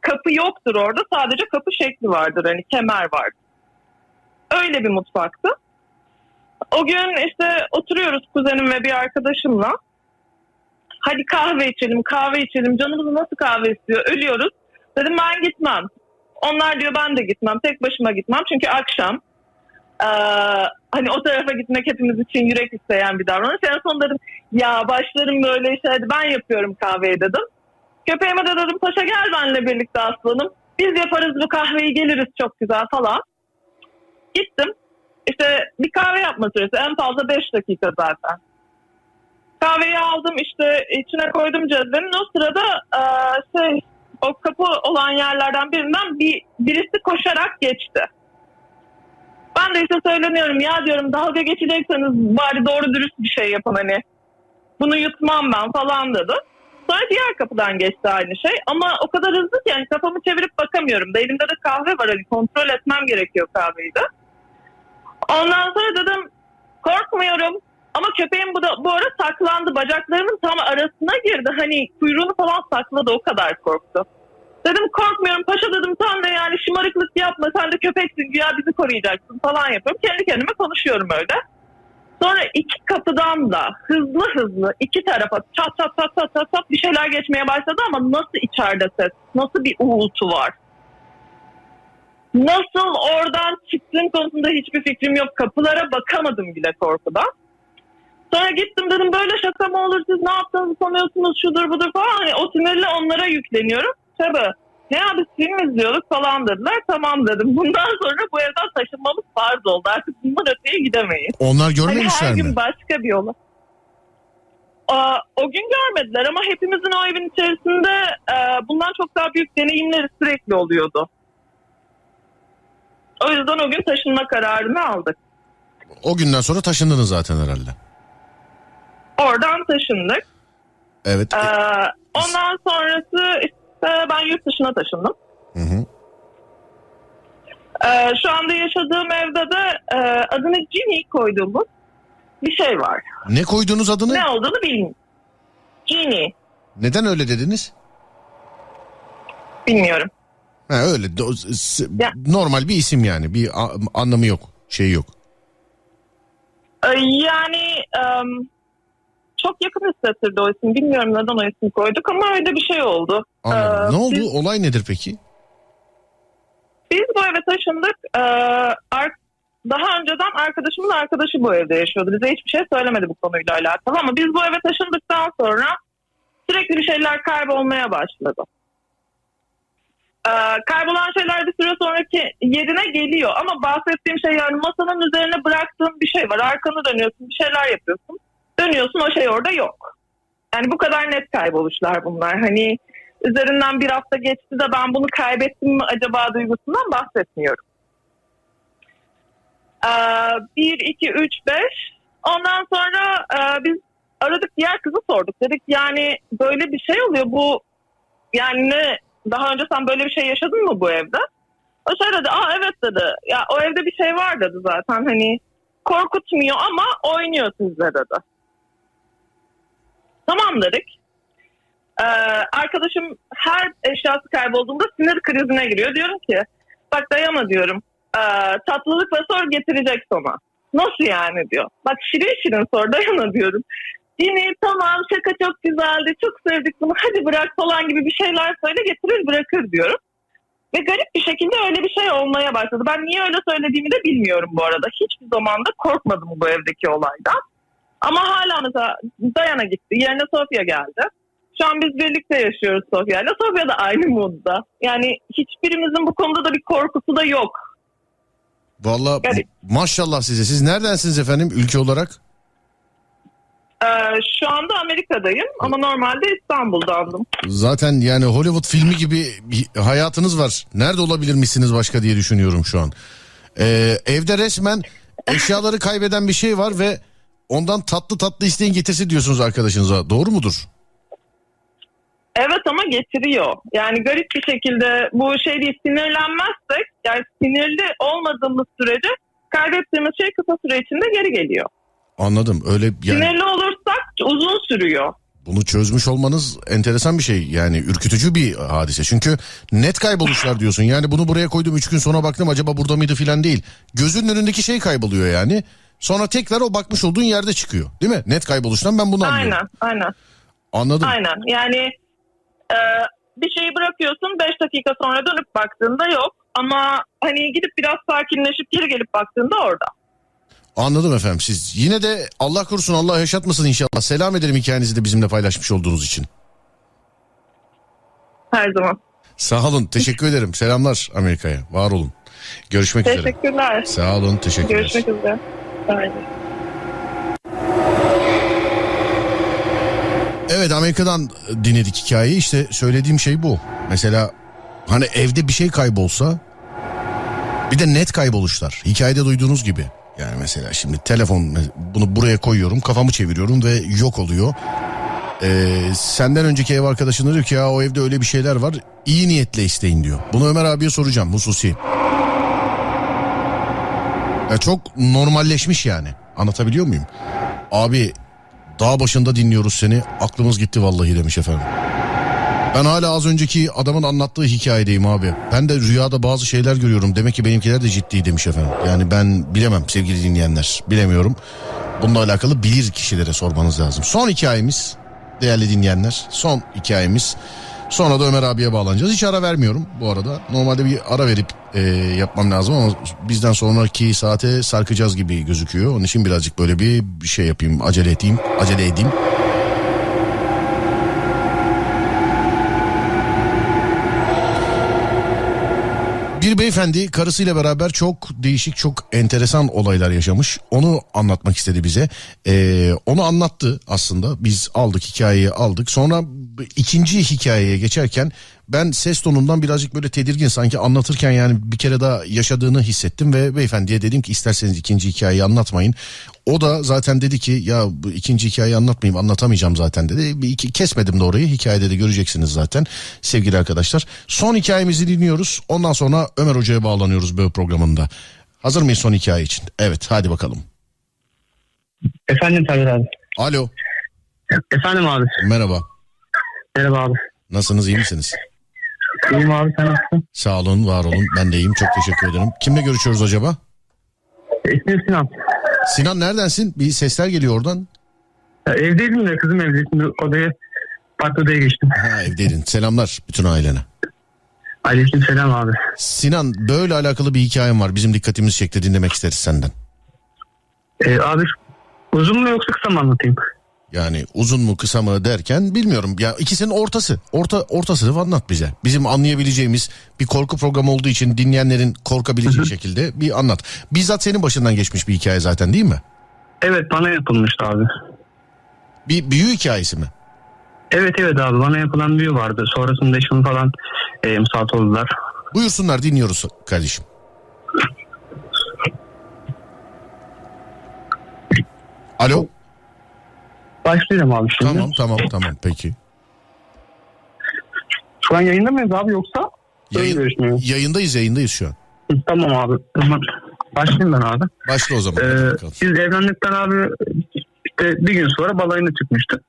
kapı yoktur orada. Sadece kapı şekli vardır. Hani kemer vardır. Öyle bir mutfaktı. O gün işte oturuyoruz kuzenim ve bir arkadaşımla. Hadi kahve içelim, kahve içelim. Canımız nasıl kahve istiyor? Ölüyoruz. Dedim ben gitmem. Onlar diyor ben de gitmem. Tek başıma gitmem. Çünkü akşam ee, hani o tarafa gitmek hepimiz için yürek isteyen bir davranış. En son dedim ya başlarım böyle işte ben yapıyorum kahveyi dedim. Köpeğime de dedim paşa gel benimle birlikte aslanım. Biz yaparız bu kahveyi geliriz çok güzel falan. Gittim. İşte bir kahve yapma süresi en fazla 5 dakika zaten. Kahveyi aldım işte içine koydum cezvenin. O sırada eee, şey o kapı olan yerlerden birinden bir birisi koşarak geçti. Ben de işte söyleniyorum ya diyorum dalga geçecekseniz bari doğru dürüst bir şey yapın hani. Bunu yutmam ben falan dedi. Sonra diğer kapıdan geçti aynı şey ama o kadar hızlı ki yani kafamı çevirip bakamıyorum da elimde de kahve var hani kontrol etmem gerekiyor kahveyi de. Ondan sonra dedim korkmuyorum ama köpeğim bu, da, bu ara saklandı bacaklarımın tam arasına girdi hani kuyruğunu falan sakladı o kadar korktu. Dedim korkmuyorum paşa dedim sen de yani şımarıklık yapma sen de köpeksin güya bizi koruyacaksın falan yapıyorum. Kendi kendime konuşuyorum öyle. Sonra iki kapıdan da hızlı hızlı iki tarafa çat çat çat çat çat, çat bir şeyler geçmeye başladı ama nasıl içeride ses, nasıl bir uğultu var. Nasıl oradan çıktığım konusunda hiçbir fikrim yok. Kapılara bakamadım bile korkudan. Sonra gittim dedim böyle şaka mı olur siz ne yaptığınızı sanıyorsunuz şudur budur falan. Hani o sinirle onlara yükleniyorum. Tabii. Ne abi film izliyorduk falan dediler. Tamam dedim. Bundan sonra bu evden taşınmamız farz oldu. Artık bundan öteye gidemeyiz. Onlar Hani görmemişler her mi? gün başka bir yola. Aa, o gün görmediler ama hepimizin o evin içerisinde e, bundan çok daha büyük deneyimleri sürekli oluyordu. O yüzden o gün taşınma kararını aldık. O günden sonra taşındınız zaten herhalde. Oradan taşındık. Evet. Ee, ondan sonrası ben yurt dışına taşındım. Hı hı. Ee, şu anda yaşadığım evde de e, adını Ginny koyduğumuz bir şey var. Ne koyduğunuz adını? Ne olduğunu bilmiyorum. Ginny. Neden öyle dediniz? Bilmiyorum. Ha öyle Ya- normal bir isim yani. Bir anlamı yok. Şey yok. Ee, yani çok yakın hissettirdi o isim. Bilmiyorum neden o ismi koyduk ama öyle bir şey oldu. Anladım. Ee, ne oldu? biz- Olay nedir peki? Biz bu eve taşındık. Ee, daha önceden arkadaşımın arkadaşı bu evde yaşıyordu. Bize hiçbir şey söylemedi bu konuyla alakalı ama biz bu eve taşındıktan sonra sürekli bir şeyler kaybolmaya başladı. Ee, kaybolan şeyler bir süre sonraki yerine geliyor ama bahsettiğim şey yani masanın üzerine bıraktığın bir şey var. Arkanı dönüyorsun bir şeyler yapıyorsun. Dönüyorsun o şey orada yok. Yani bu kadar net kayboluşlar bunlar. Hani üzerinden bir hafta geçti de ben bunu kaybettim mi acaba duygusundan bahsetmiyorum. Ee, 1, 2, 3, 5. Ondan sonra e, biz aradık diğer kızı sorduk. Dedik yani böyle bir şey oluyor bu yani ne daha önce sen böyle bir şey yaşadın mı bu evde? O şey dedi aa evet dedi ya o evde bir şey var dedi zaten hani korkutmuyor ama oynuyor sizle dedi. Tamam dedik. Ee, arkadaşım her eşyası kaybolduğunda sinir krizine giriyor. Diyorum ki bak dayama diyorum. Ee, tatlılık ve sor getirecek sana. Nasıl yani diyor. Bak şirin şirin sor dayana diyorum. Yine tamam şaka çok güzeldi çok sevdik bunu hadi bırak falan gibi bir şeyler söyle getirir bırakır diyorum. Ve garip bir şekilde öyle bir şey olmaya başladı. Ben niye öyle söylediğimi de bilmiyorum bu arada. Hiçbir zaman da korkmadım bu evdeki olaydan. Ama hala mesela Dayana gitti. Yerine Sofya geldi. Şu an biz birlikte yaşıyoruz Sofya'yla. Sofya da aynı modda. Yani hiçbirimizin bu konuda da bir korkusu da yok. Vallahi Garip. maşallah size. Siz neredensiniz efendim ülke olarak? Ee, şu anda Amerika'dayım ama normalde İstanbul'dandım. Zaten yani Hollywood filmi gibi bir hayatınız var. Nerede olabilirmişsiniz başka diye düşünüyorum şu an. Ee, evde resmen eşyaları kaybeden bir şey var ve ondan tatlı tatlı isteyin getirsin diyorsunuz arkadaşınıza. Doğru mudur? Evet ama getiriyor. Yani garip bir şekilde bu şey değil sinirlenmezsek yani sinirli olmadığımız sürece kaybettiğimiz şey kısa süre içinde geri geliyor. Anladım. Öyle yani Sinirli olursak uzun sürüyor. bunu çözmüş olmanız enteresan bir şey. Yani ürkütücü bir hadise. Çünkü net kayboluşlar diyorsun. Yani bunu buraya koydum 3 gün sonra baktım acaba burada mıydı filan değil. Gözünün önündeki şey kayboluyor yani. Sonra tekrar o bakmış olduğun yerde çıkıyor. Değil mi? Net kayboluştan ben bunu anlıyorum. Aynen, aynen, Anladım. aynen. Yani e, bir şeyi bırakıyorsun 5 dakika sonra dönüp baktığında yok. Ama hani gidip biraz sakinleşip geri gelip baktığında orada. Anladım efendim siz. Yine de Allah korusun Allah yaşatmasın inşallah. Selam ederim hikayenizi de bizimle paylaşmış olduğunuz için. Her zaman. Sağ olun teşekkür ederim. Selamlar Amerika'ya. Var olun. Görüşmek üzere. Teşekkürler. Sağ olun teşekkürler. Görüşmek üzere. Evet Amerika'dan dinledik hikayeyi. İşte söylediğim şey bu. Mesela hani evde bir şey kaybolsa bir de net kayboluşlar. Hikayede duyduğunuz gibi. Yani mesela şimdi telefon bunu buraya koyuyorum kafamı çeviriyorum ve yok oluyor. Ee, senden önceki ev arkadaşın diyor ki ya o evde öyle bir şeyler var iyi niyetle isteyin diyor. Bunu Ömer abiye soracağım hususi. Ya çok normalleşmiş yani anlatabiliyor muyum? Abi Dağ başında dinliyoruz seni. Aklımız gitti vallahi demiş efendim. Ben hala az önceki adamın anlattığı hikayedeyim abi. Ben de rüyada bazı şeyler görüyorum. Demek ki benimkiler de ciddi demiş efendim. Yani ben bilemem sevgili dinleyenler. Bilemiyorum. Bununla alakalı bilir kişilere sormanız lazım. Son hikayemiz değerli dinleyenler. Son hikayemiz. Sonra da Ömer abiye bağlanacağız. Hiç ara vermiyorum bu arada. Normalde bir ara verip e, yapmam lazım ama bizden sonraki saate sarkacağız gibi gözüküyor. Onun için birazcık böyle bir şey yapayım, acele edeyim, acele edeyim. Bir beyefendi karısıyla beraber çok değişik çok enteresan olaylar yaşamış. Onu anlatmak istedi bize. Ee, onu anlattı aslında. Biz aldık hikayeyi aldık. Sonra ikinci hikayeye geçerken ben ses tonundan birazcık böyle tedirgin sanki anlatırken yani bir kere daha yaşadığını hissettim ve beyefendiye dedim ki isterseniz ikinci hikayeyi anlatmayın. O da zaten dedi ki ya bu ikinci hikayeyi anlatmayayım anlatamayacağım zaten dedi. Bir iki, kesmedim de orayı hikayede de göreceksiniz zaten sevgili arkadaşlar. Son hikayemizi dinliyoruz ondan sonra Ömer Hoca'ya bağlanıyoruz böyle programında. Hazır mıyız son hikaye için? Evet hadi bakalım. Efendim Tayyip abi. Alo Efendim abi. merhaba Merhaba abi. nasılsınız iyi misiniz? İyiyim abi sen nasılsın? Sağ olun, var olun. Ben de iyiyim. Çok teşekkür ederim. Kimle görüşüyoruz acaba? İsmim Sinan. Sinan neredensin? Bir sesler geliyor oradan. Ya, evdeydim de kızım evde. Şimdi odaya farklı odaya geçtim. Ha evdeydin. Selamlar bütün ailene. Aleyküm selam abi. Sinan böyle alakalı bir hikayem var. Bizim dikkatimizi çekti dinlemek isteriz senden. Ee, abi uzun mu yoksa kısa mı anlatayım? Yani uzun mu kısa mı derken bilmiyorum. Ya ikisinin ortası. Orta ortasını anlat bize. Bizim anlayabileceğimiz bir korku programı olduğu için dinleyenlerin korkabileceği şekilde bir anlat. Bizzat senin başından geçmiş bir hikaye zaten değil mi? Evet bana yapılmıştı abi. Bir büyü hikayesi mi? Evet evet abi bana yapılan büyü vardı. Sonrasında eşim falan e, musallat oldular. Buyursunlar dinliyoruz kardeşim. Alo. Başlayalım abi şimdi. Tamam tamam tamam peki. Şu an yayında mıyız abi yoksa? Yayın, yayındayız yayındayız şu an. Tamam abi. Tamam. Başlayayım ben abi. Başla o zaman. Ee, biz evlendikten abi işte bir gün sonra balayına çıkmıştık.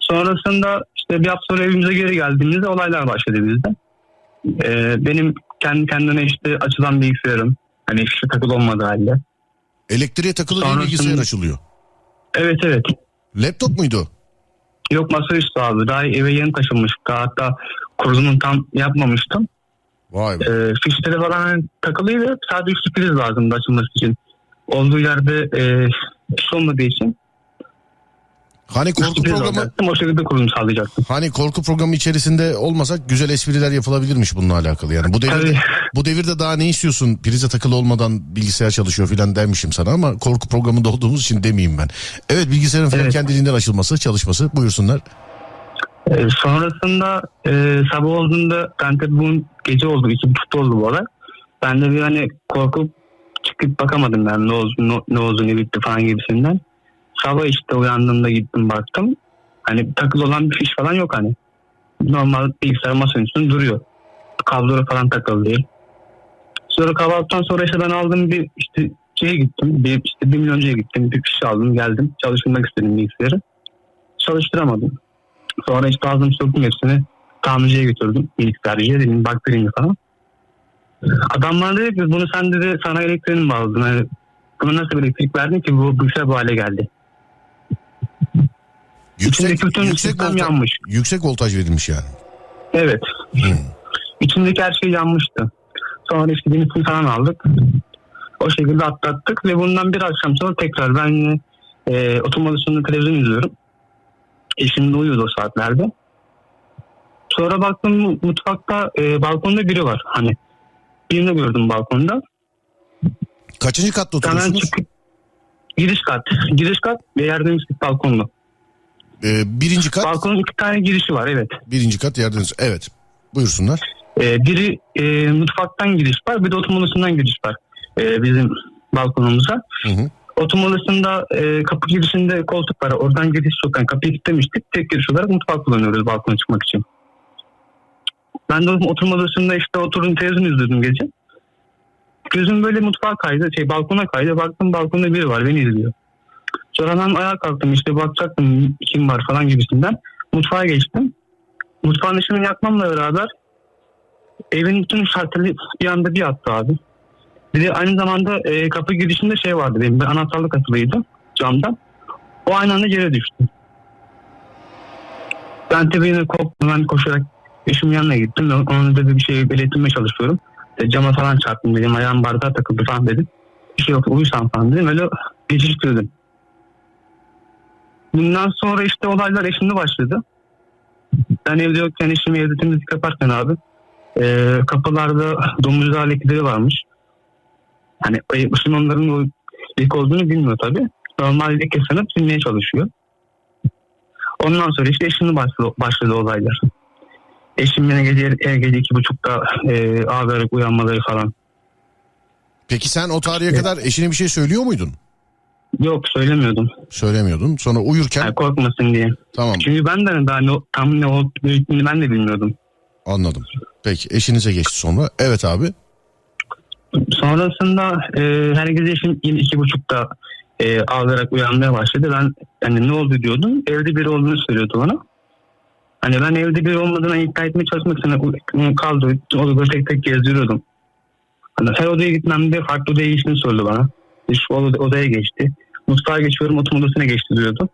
Sonrasında işte bir hafta sonra evimize geri geldiğimizde olaylar başladı bizde. Ee, benim kendi kendine işte açılan bilgisayarım. Hani fişe takılı olmadığı halde. Elektriğe takılı sonrasında- bilgisayar açılıyor. Evet evet. Laptop muydu? Yok masaüstü abi. Daha eve yeni taşınmıştık. Hatta kurulumunu tam yapmamıştım. Vay be. Ee, fişleri falan hani takılıydı. Sadece üstü priz lazımdı açılması için. Olduğu yerde e, fiş olmadığı için Hani korku üstü priz programı. O şekilde kurulum sağlayacaktım. hani korku programı içerisinde olmasak güzel espriler yapılabilirmiş bununla alakalı. Yani bu devirde Tabii. bu devirde daha ne istiyorsun? Prize takılı olmadan bilgisayar çalışıyor filan dermişim sana ama korku programında olduğumuz için demeyeyim ben. Evet bilgisayarın falan Evet. kendiliğinden açılması, çalışması. Buyursunlar. Ee, sonrasında e, sabah olduğunda ben tabii bunun gece oldu. iki buçukta oldu bu olay. Ben de bir hani korkup çıkıp bakamadım ben ne oldu ne, ne oldu ne bitti falan gibisinden. Sabah işte uyandığımda gittim baktım. Hani takılı olan bir fiş falan yok hani. Normal bilgisayar masanın üstünde duruyor. Kabloları falan takılı değil. Sonra kahvaltıdan sonra işte ben aldım bir işte şeye gittim. Bir, işte bir milyoncuya gittim. Bir fiş aldım geldim. Çalıştırmak istedim bilgisayarı. Çalıştıramadım. Sonra işte aldım söktüm hepsini. Tamirciye götürdüm. Bilgisayarcıya dedim baktırayım falan. Adam bana dedi ki bunu sen dedi sana elektriğini mi bağladın? Yani buna nasıl bir elektrik verdin ki bu bilgisayar bu hale geldi. Yüksek İçindeki bütün yüksek sistem voltaj, yanmış. yüksek voltaj verilmiş yani. Evet. Hmm. İçindeki her şey yanmıştı. Sonra işte yenisini falan aldık. O şekilde atlattık ve bundan bir akşam sonra tekrar ben e, oturma odasında televizyon izliyorum. Eşim de uyuyordu o saatlerde. Sonra baktım mutfakta e, balkonda biri var. Hani birini gördüm balkonda. Kaçıncı katta Hemen oturuyorsunuz? çıkıp giriş kat. Giriş kat ve yerden üstlük balkonlu. Ee, birinci kat, Balkonun iki tane girişi var evet. birinci kat yerden. Evet. Buyursunlar. E, biri e, mutfaktan giriş var bir de oturma odasından giriş var. E, bizim balkonumuza. Hı hı. Oturma odasında e, kapı girişinde koltuk var. Oradan giriş yok. Yani kapıyı kilitlemiştik. Tek giriş olarak mutfak kullanıyoruz balkona çıkmak için. Ben de oturma odasında işte oturdum televizyon izliyordum gece. Gözüm böyle mutfağa kaydı. Şey balkona kaydı. Baktım balkonda biri var. Beni izliyor. Sonra ben ayağa kalktım. işte bakacaktım kim var falan gibisinden. Mutfağa geçtim. Mutfağın ışığını yakmamla beraber evin bütün şartları bir anda bir attı abi. Bir de aynı zamanda e, kapı girişinde şey vardı benim. Bir anahtarlık asılıydı camdan. O aynı anda yere düştü. Ben tabii yine. Ben koşarak eşimin yanına gittim. Ona da bir şey belirtmeye çalışıyorum. İşte cama falan çarptım dedim. Ayağım bardağa takıldı falan dedim. Bir şey yok uyusan falan dedim. Öyle geçiştirdim. Bundan sonra işte olaylar eşimde başladı. Ben evde yokken eşim evde temizlik yaparken abi e, kapılarda domuz lekleri varmış. Hani eşim onların o leke olduğunu bilmiyor tabii. Normal leke sanıp silmeye çalışıyor. Ondan sonra işte eşimle başladı, başladı olaylar. Eşim yine gece, e, gece iki buçukta e, ağlayarak uyanmaları falan. Peki sen o tarihe kadar eşine bir şey söylüyor muydun? Yok söylemiyordum. Söylemiyordun. Sonra uyurken Yani korkmasın diye. tamam Çünkü ben de daha ne, tam ne olup bittiğini ben de bilmiyordum. anladım. Peki eşinize geçti sonra. Evet abi. Sonrasında e, herkes eşim yine iki buçukta e, ağlayarak uyanmaya başladı. Ben hani ne oldu diyordum. Evde biri olduğunu söylüyordu bana. Hani ben evde biri olmadığına iddia etmeye çalışmak için kaldı. Odaları tek tek gezdiriyordum. Hani her odaya gitmemde farklı odaya geçtiğini söyledi bana. Şu oda- odaya geçti. Mutfağa geçiyorum oturma odasına geçti diyordu.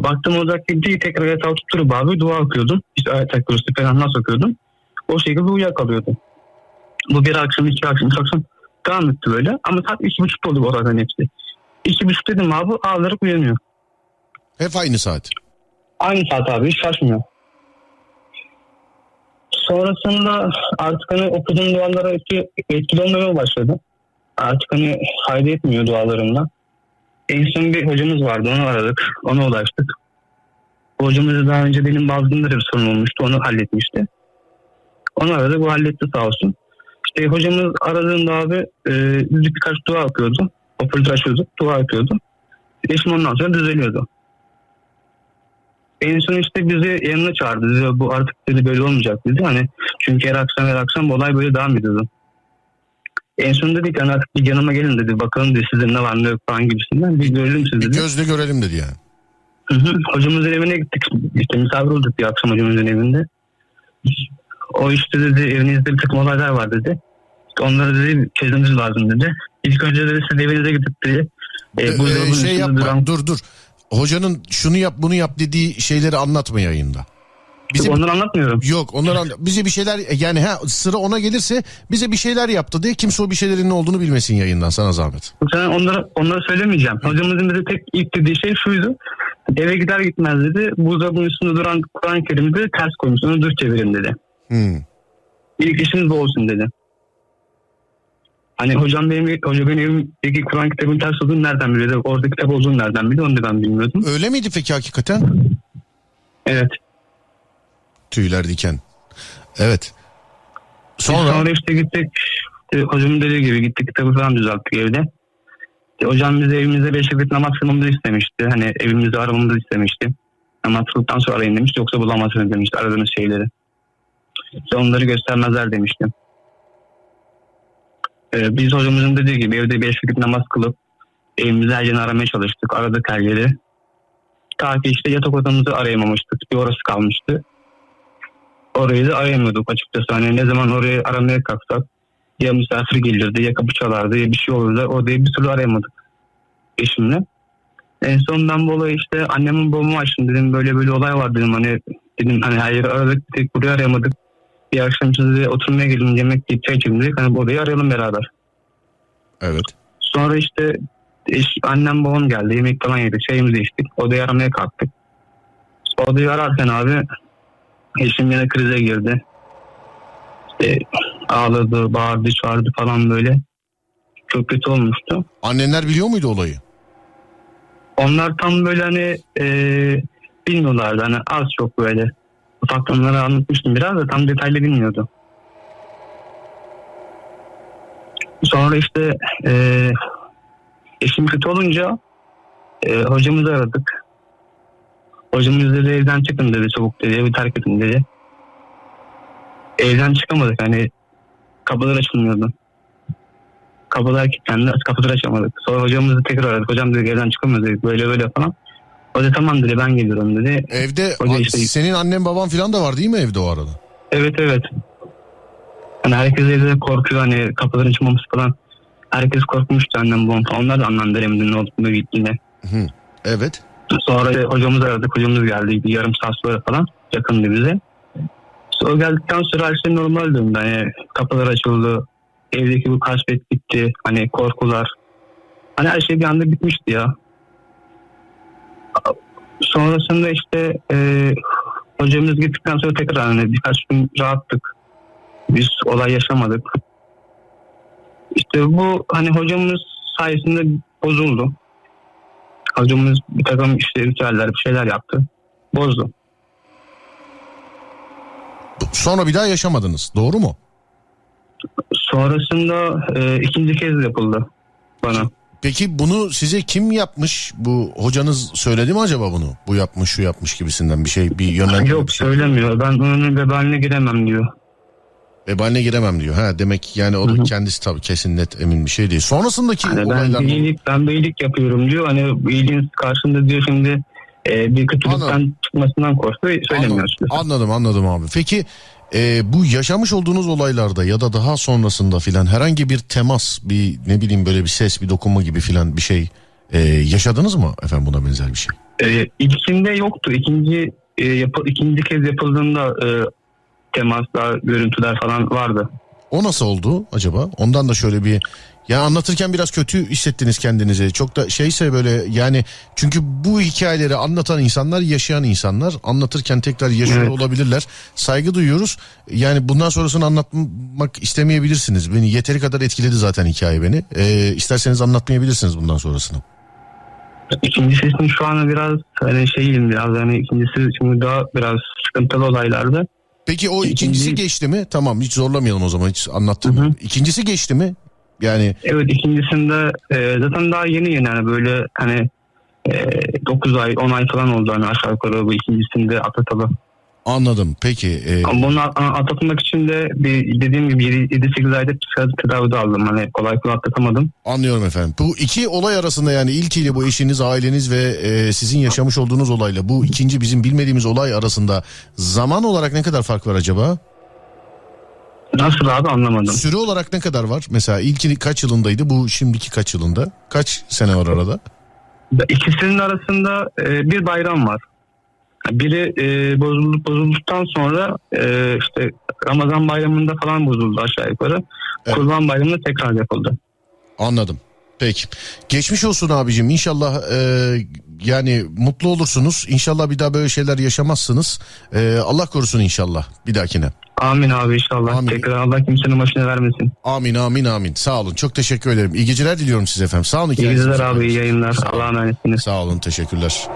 Baktım ocak gitti tekrar yatağa tutturup abi dua okuyordum. İşte ayet kurusu falan nasıl okuyordum. O şekilde uyuyakalıyordum. Bu bir akşam iki akşam üç akşam devam etti böyle. Ama saat iki buçuk oldu bu oradan hepsi. İki buçuk dedim abi ağlayarak uyanıyor. Hep aynı saat. Aynı saat abi hiç şaşmıyor. Sonrasında artık hani okuduğum dualara etki, etkili olmaya başladı. Artık hani fayda etmiyor dualarımda. En son bir hocamız vardı onu aradık. Ona ulaştık. Hocamız daha önce benim bazımda bir sorun olmuştu. Onu halletmişti. Onu aradık. Bu halletti sağ olsun. İşte hocamız aradığında abi e, birkaç dua okuyordu. Hoparlör açıyorduk. Dua okuyordu. Eşim ondan sonra düzeliyordu. En son işte bizi yanına çağırdı. Dedi, bu artık dedi böyle olmayacak dedi. Hani çünkü her akşam her akşam olay böyle devam ediyordu. En son dedik hani artık bir yanıma gelin dedi. Bakalım dedi sizin ne var ne yok falan gibisinden. Bir görelim Bir dedi. gözle görelim dedi yani. Hı hı. Hocamızın evine gittik. İşte misafir olduk bir akşam hocamızın evinde. O işte dedi evinizde bir takım olaylar var dedi. İşte onları dedi çözmemiz lazım dedi. İlk önce dedi siz evinize gidip dedi. E, Ee, buzdolabının şey yapma duran- dur dur. Hocanın şunu yap bunu yap dediği şeyleri anlatma yayında. Bizim Onları anlatmıyorum. yok onlar an- bize bir şeyler yani ha sıra ona gelirse bize bir şeyler yaptı diye kimse o bir şeylerin ne olduğunu bilmesin yayından sana zahmet. Sen onları, onları söylemeyeceğim. Hocamızın bize tek ilk dediği şey şuydu. Eve gider gitmez dedi. Buzdolabının üstünde duran Kur'an-ı Kerim'de ters koymuş. Onu düz çevirin dedi. Hmm. İlk işiniz bu olsun dedi. Hani hocam benim, hoca benim evimdeki Kur'an kitabının ters olduğunu nereden biliyordu? Orada kitap olduğunu nereden biliyor? Onu da ben bilmiyordum. Öyle miydi peki hakikaten? Evet. Tüyler diken. Evet. Sonra, Sonra işte gittik. Hocamın dediği gibi gittik kitabı falan düzelttik evde. İşte hocam bize evimizde beş vakit namaz kılmamızı istemişti. Hani evimizi aramamızı istemişti. Namaz kıldıktan sonra arayın demişti. Yoksa bulamazsınız demişti aradığınız şeyleri. İşte onları göstermezler demişti. Ee, biz hocamızın dediği gibi evde beş vakit namaz kılıp evimizi her yerini aramaya çalıştık. Aradık her yeri. Ta ki işte yatak odamızı arayamamıştık. Bir orası kalmıştı. Orayı da arayamıyorduk açıkçası. Hani ne zaman orayı aramaya kalksak ya misafir gelirdi ya kapı çalardı ya bir şey olurdu. Orayı bir türlü arayamadık eşimle. En son ben bu olayı işte annemin babamı açtım dedim böyle böyle olay var dedim hani dedim hani her yeri aradık bir tek burayı arayamadık. Bir akşam size oturmaya gelin yemek yiyip çay içelim dedik hani bu odayı arayalım beraber. evet. Sonra işte eş, annem babam geldi yemek falan yedik çayımızı içtik odayı aramaya kalktık. Odayı ararken abi eşim yine krize girdi. İşte ağladı, bağırdı, çağırdı falan böyle. Çok kötü olmuştu. Annenler biliyor muydu olayı? Onlar tam böyle hani e, bilmiyorlardı hani az çok böyle. Ufaktan onlara anlatmıştım biraz da tam detaylı bilmiyordu. Sonra işte e, eşim kötü olunca e, hocamızı aradık. Hocamız dedi evden çıkın dedi çabuk dedi evi terk edin dedi. Evden çıkamadık hani kapılar açılmıyordu. Kapılar kilitlendi kapıları açamadık. Sonra hocamızı tekrar aradık. Hocam dedi evden çıkamıyoruz dedik böyle böyle falan. O da tamam dedi ben geliyorum dedi. Evde Hoca işte- senin annen baban falan da var değil mi evde o arada? Evet evet. Hani herkes evde korkuyor hani kapıların açılmaması falan. Herkes korkmuştu annem babam falan. Onlar da veremedi ne olduğunu gittiğinde. Hı. Evet. Sonra işte hocamızı aradık. Hocamız geldi. Bir yarım saat sonra falan yakındı bize. Sonra geldikten sonra her şey normal döndü. Hani kapılar açıldı. Evdeki bu kasvet bitti. Hani korkular. Hani her şey bir anda bitmişti ya. Sonrasında işte e, hocamız gittikten sonra tekrar hani birkaç gün rahattık. Biz olay yaşamadık. İşte bu hani hocamız sayesinde bozuldu. Hocamız bir takım işte ritüeller bir şeyler yaptı. bozdu. Sonra bir daha yaşamadınız. Doğru mu? Sonrasında e, ikinci kez yapıldı bana. Peki bunu size kim yapmış? Bu hocanız söyledi mi acaba bunu? Bu yapmış, şu yapmış gibisinden bir şey, bir yönlendirme. Yok bir şey. söylemiyor. Ben onun vebaline giremem diyor. Vebaline giremem diyor. Ha demek yani o da kendisi tabii kesin net emin bir şey değil. Sonrasındaki Hani ben olaylar bir iyilik, ben bir iyilik yapıyorum diyor. Hani bu iyiliğin karşında diyor şimdi e, bir kötülükten Anladım. çıkmasından korktu. Söylemiyor Anladım, anladım anladım abi. Peki e, bu yaşamış olduğunuz olaylarda ya da daha sonrasında filan herhangi bir temas, bir ne bileyim böyle bir ses, bir dokunma gibi filan bir şey e, yaşadınız mı efendim buna benzer bir şey? E, ilkinde yoktu. İkinci e, yapı, ikinci kez yapıldığında e, temaslar, görüntüler falan vardı. O nasıl oldu acaba? Ondan da şöyle bir ya anlatırken biraz kötü hissettiniz kendinizi. Çok da şeyse böyle yani çünkü bu hikayeleri anlatan insanlar yaşayan insanlar anlatırken tekrar yaşıyor Evet. olabilirler. Saygı duyuyoruz. Yani bundan sonrasını anlatmak istemeyebilirsiniz. Beni yeteri kadar etkiledi zaten hikaye beni. Ee, isterseniz anlatmayabilirsiniz bundan sonrasını. İkincisinin şu an biraz hani şeyim biraz hani ikincisi şimdi daha biraz sıkıntılı olaylardı. Peki o İkinci- ikincisi geçti mi? Tamam hiç zorlamayalım o zaman hiç anlattım. Hı hı. İkincisi geçti mi? Yani Evet ikincisinde e, zaten daha yeni yeni yani böyle hani e, 9 ay 10 ay falan oldu hani aşağı yukarı bu ikincisinde atlatalı. Anladım. Peki e, bunu atlatmak için de bir dediğim gibi 7-8 ayda psikiyatri tedavide aldım. Hani kolay kolay atlatamadım. Anlıyorum efendim. Bu iki olay arasında yani ilkiyle bu eşiniz, aileniz ve e, sizin yaşamış olduğunuz olayla bu ikinci bizim bilmediğimiz olay arasında zaman olarak ne kadar fark var acaba? Nasıl abi anlamadım. Süre olarak ne kadar var? Mesela ilki kaç yılındaydı? Bu şimdiki kaç yılında? Kaç sene var arada? İkisinin arasında e, bir bayram var. Biri e, bozulduk, bozulduktan sonra e, işte Ramazan bayramında falan bozuldu aşağı yukarı. Evet. Kurban bayramında tekrar yapıldı. Anladım. Peki. Geçmiş olsun abicim. İnşallah e, yani mutlu olursunuz. İnşallah bir daha böyle şeyler yaşamazsınız. E, Allah korusun inşallah bir dahakine. Amin abi inşallah. Amin. Tekrar Allah kimsenin başına vermesin. Amin amin amin. Sağ olun. Çok teşekkür ederim. İyi geceler diliyorum size efendim. Sağ olun. İyi geceler abi iyi yayınlar. Allah'a emanetsiniz. Sağ olun teşekkürler.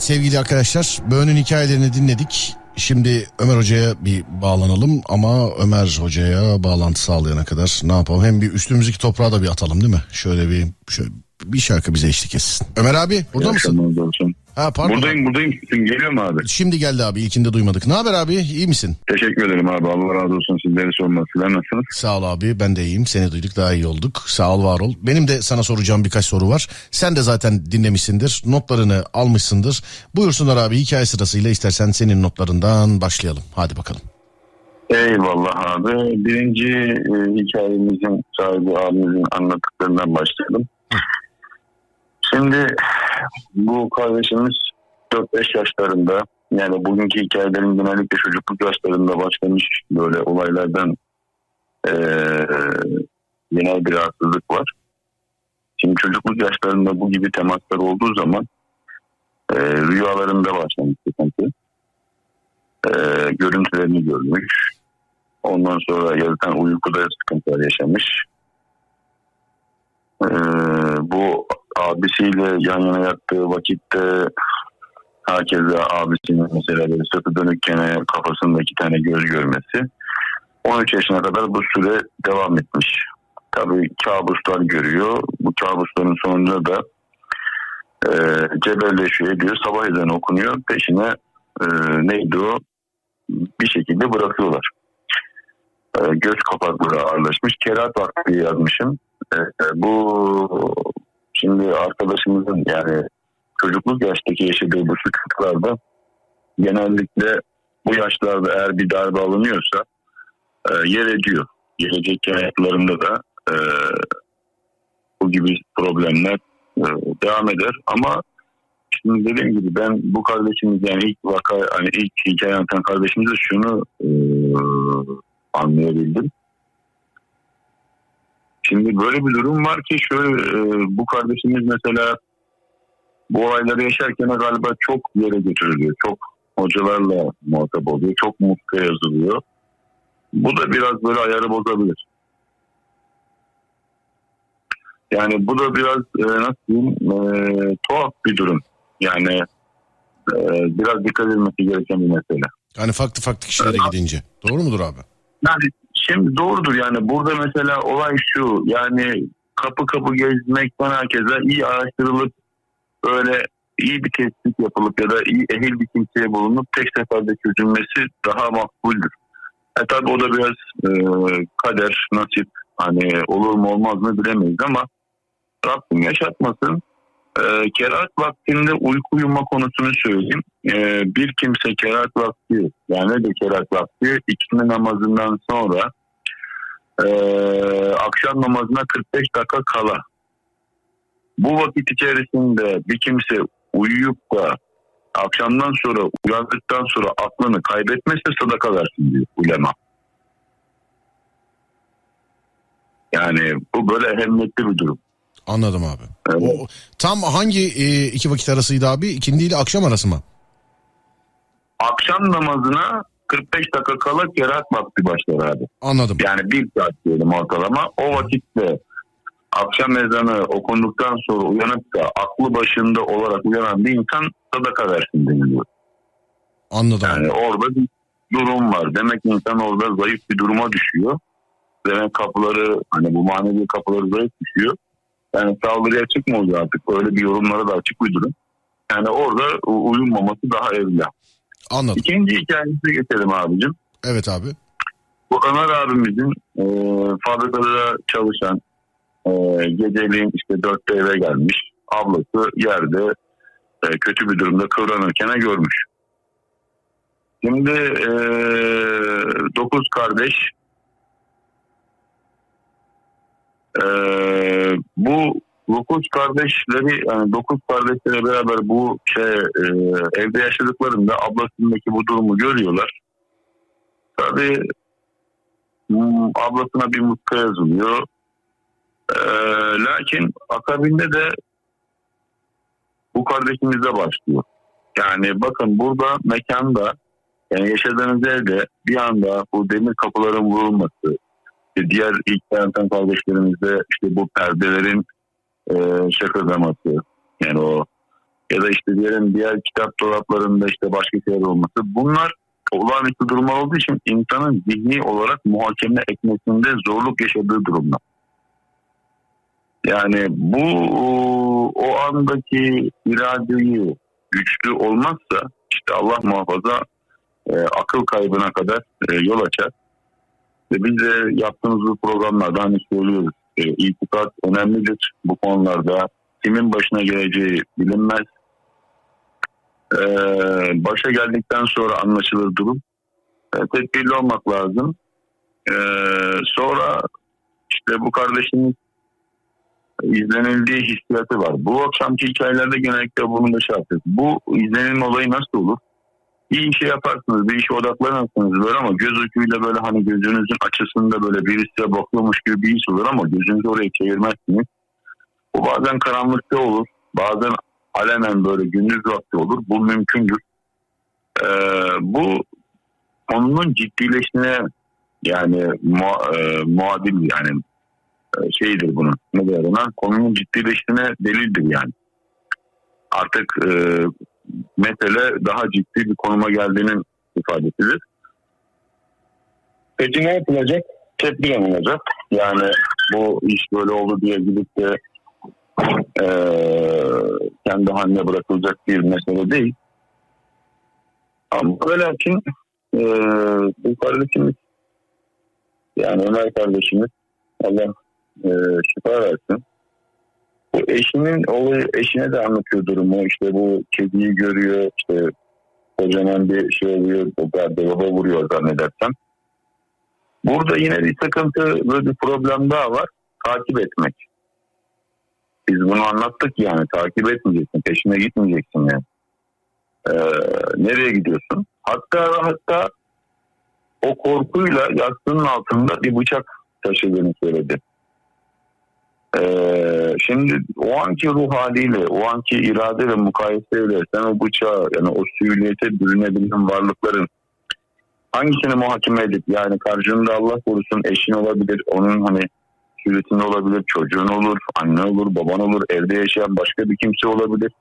Evet sevgili arkadaşlar Böğün'ün hikayelerini dinledik. Şimdi Ömer Hoca'ya bir bağlanalım ama Ömer Hoca'ya bağlantı sağlayana kadar ne yapalım? Hem bir üstümüzdeki toprağa da bir atalım değil mi? Şöyle bir şöyle bir şarkı bize eşlik etsin. Ömer abi burada İyi mısın? akşamlar. Ha pardon. Buradayım buradayım. Sesin geliyor mu abi? Şimdi geldi abi ilkinde duymadık. Ne haber abi? İyi misin? Teşekkür ederim abi. Allah razı olsun. Sizleri sormak. Sizler nasılsınız? Sağ ol abi ben de iyiyim seni duyduk daha iyi olduk sağ ol var ol. Benim de sana soracağım birkaç soru var. Sen de zaten dinlemişsindir notlarını almışsındır. Buyursunlar abi hikaye sırasıyla istersen senin notlarından başlayalım. Hadi bakalım. Eyvallah abi. Birinci e, hikayemizin sahibi abimizin anlattıklarından başlayalım. Şimdi bu kardeşimiz 4-5 yaşlarında yani bugünkü hikayelerin genellikle çocukluk yaşlarında başlamış böyle olaylardan e, genel bir rahatsızlık var. Şimdi çocukluk yaşlarında bu gibi temaslar olduğu zaman e, rüyalarında başlamış sıkıntı. E, görüntülerini görmüş. Ondan sonra yatıtan uykuda sıkıntılar yaşamış. Ee, bu abisiyle yan yana yattığı vakitte herkese abisinin mesela böyle sırtı dönükken kafasında iki tane göz görmesi. 13 yaşına kadar bu süre devam etmiş. Tabii kabuslar görüyor. Bu kabusların sonunda da e, cebelleşiyor ediyor. Sabah ezanı okunuyor. Peşine e, neydi o? Bir şekilde bırakıyorlar e, göz kapakları ağırlaşmış. Kerat vakti yazmışım. E, e, bu şimdi arkadaşımızın yani çocukluk yaştaki yaşadığı bu sıkıntılarda genellikle bu yaşlarda eğer bir darbe alınıyorsa e, yer ediyor. Gelecek hayatlarında da e, bu gibi problemler e, devam eder ama Şimdi dediğim gibi ben bu kardeşimiz yani ilk vaka hani ilk hikaye anlatan kardeşimize şunu e, anlayabildim. Şimdi böyle bir durum var ki şöyle e, bu kardeşimiz mesela bu olayları yaşarken galiba çok yere götürülüyor. Çok hocalarla muhatap oluyor. Çok mutlu yazılıyor. Bu da biraz böyle ayarı bozabilir. Yani bu da biraz e, nasıl diyeyim e, tuhaf bir durum. Yani e, biraz dikkat edilmesi gereken bir mesele. Yani farklı farklı kişilere gidince. Doğru mudur abi? Yani şimdi doğrudur yani burada mesela olay şu yani kapı kapı gezmekten herkese iyi araştırılıp öyle iyi bir tespit yapılıp ya da iyi ehil bir kimseye bulunup tek seferde çözülmesi daha makbuldür. E tabi o da biraz e, kader, nasip hani olur mu olmaz mı bilemeyiz ama Rabbim yaşatmasın. E, kerahat vaktinde uyku uyuma konusunu söyleyeyim. E, bir kimse kerahat vakti yani de kerahat vakti ikindi namazından sonra e, akşam namazına 45 dakika kala bu vakit içerisinde bir kimse uyuyup da akşamdan sonra uyandıktan sonra aklını kaybetmezse sadaka versin diyor ulema. Yani bu böyle ehemmiyetli bir durum. Anladım abi. Evet. O, tam hangi e, iki vakit arasıydı abi? İkindi ile akşam arası mı? Akşam namazına 45 dakika kala kerahat vakti başlar abi. Anladım. Yani bir saat diyelim ortalama. O vakitte akşam ezanı okunduktan sonra uyanıp da aklı başında olarak uyanan bir insan sadaka versin deniliyor. Anladım. Yani orada bir durum var. Demek insan orada zayıf bir duruma düşüyor. Demek kapıları hani bu manevi kapıları zayıf düşüyor. Yani saldırıya çıkmıyor artık. Öyle bir yorumlara da açık bir durum. Yani orada u- uyunmaması daha evla. Anladım. İkinci hikayesine geçelim abicim. Evet abi. Bu Ömer abimizin e, fabrikada çalışan e, geceliğin işte dörtte eve gelmiş. Ablası yerde e, kötü bir durumda kıvranırken görmüş. Şimdi e, dokuz kardeş e, bu dokuz kardeşleri yani dokuz kardeşlere beraber bu şey e, evde yaşadıklarında ablasındaki bu durumu görüyorlar. Tabii Hmm, ablasına bir mutka yazılıyor. Ee, lakin akabinde de bu kardeşimize başlıyor. Yani bakın burada mekanda yani yaşadığınız evde bir anda bu demir kapıların vurulması, diğer ilk yanıtan kardeşlerimizde işte bu perdelerin e, şakırdaması yani o ya da işte diğerin diğer kitap dolaplarında işte başka şeyler olması bunlar olağanüstü durumlar olduğu için insanın zihni olarak muhakeme etmesinde zorluk yaşadığı durumlar. Yani bu o andaki iradeyi güçlü olmazsa işte Allah muhafaza e, akıl kaybına kadar e, yol açar. Ve biz de yaptığımız bu programlarda hani söylüyoruz. E, itikat önemlidir bu konularda. Kimin başına geleceği bilinmez. E, başa geldikten sonra anlaşılır durum. E, tedbirli olmak lazım. E, sonra işte bu kardeşimiz izlenildiği hissiyatı var. Bu akşamki hikayelerde genellikle bunu da şey. Bu izlenilme olayı nasıl olur? İyi bir şey yaparsınız, bir işe odaklanırsınız böyle ama göz ucuyla böyle hani gözünüzün açısında böyle birisi bakıyormuş gibi bir his olur ama gözünüzü oraya çevirmezsiniz. Bu bazen karanlıkta olur, bazen alenen böyle gündüz vakti olur. Bu mümkündür. Ee, bu konunun ciddileşine yani mu, e, muadil yani e, şeydir bunun. Ne der ona? Konunun ciddileştiğine delildir yani. Artık e, mesele daha ciddi bir konuma geldiğinin ifadesidir. Peki ne yapılacak? Tedbir alınacak. Yani bu iş böyle oldu diye gidip de e, kendi haline bırakılacak bir mesele değil. Ama ve lakin e, bu kardeşimiz yani Ömer kardeşimiz Allah e, şifa versin. Bu eşinin olayı eşine de anlatıyor durumu. İşte bu kediyi görüyor. işte kocaman bir şey oluyor. O gardıroba vuruyor zannedersem. Burada yine bir sıkıntı böyle bir problem daha var. Takip etmek. Biz bunu anlattık yani. Takip etmeyeceksin. Peşine gitmeyeceksin yani. Ee, nereye gidiyorsun? Hatta hatta o korkuyla yastığının altında bir bıçak taşıdığını söyledi. Ee, şimdi o anki ruh haliyle, o anki irade ve mukayeseyle sen o bıçağı yani o süyliyete bürünebilen varlıkların hangisini muhakeme edip yani karşında Allah korusun eşin olabilir, onun hani suretinde olabilir. Çocuğun olur, anne olur, baban olur, evde yaşayan başka bir kimse olabilir.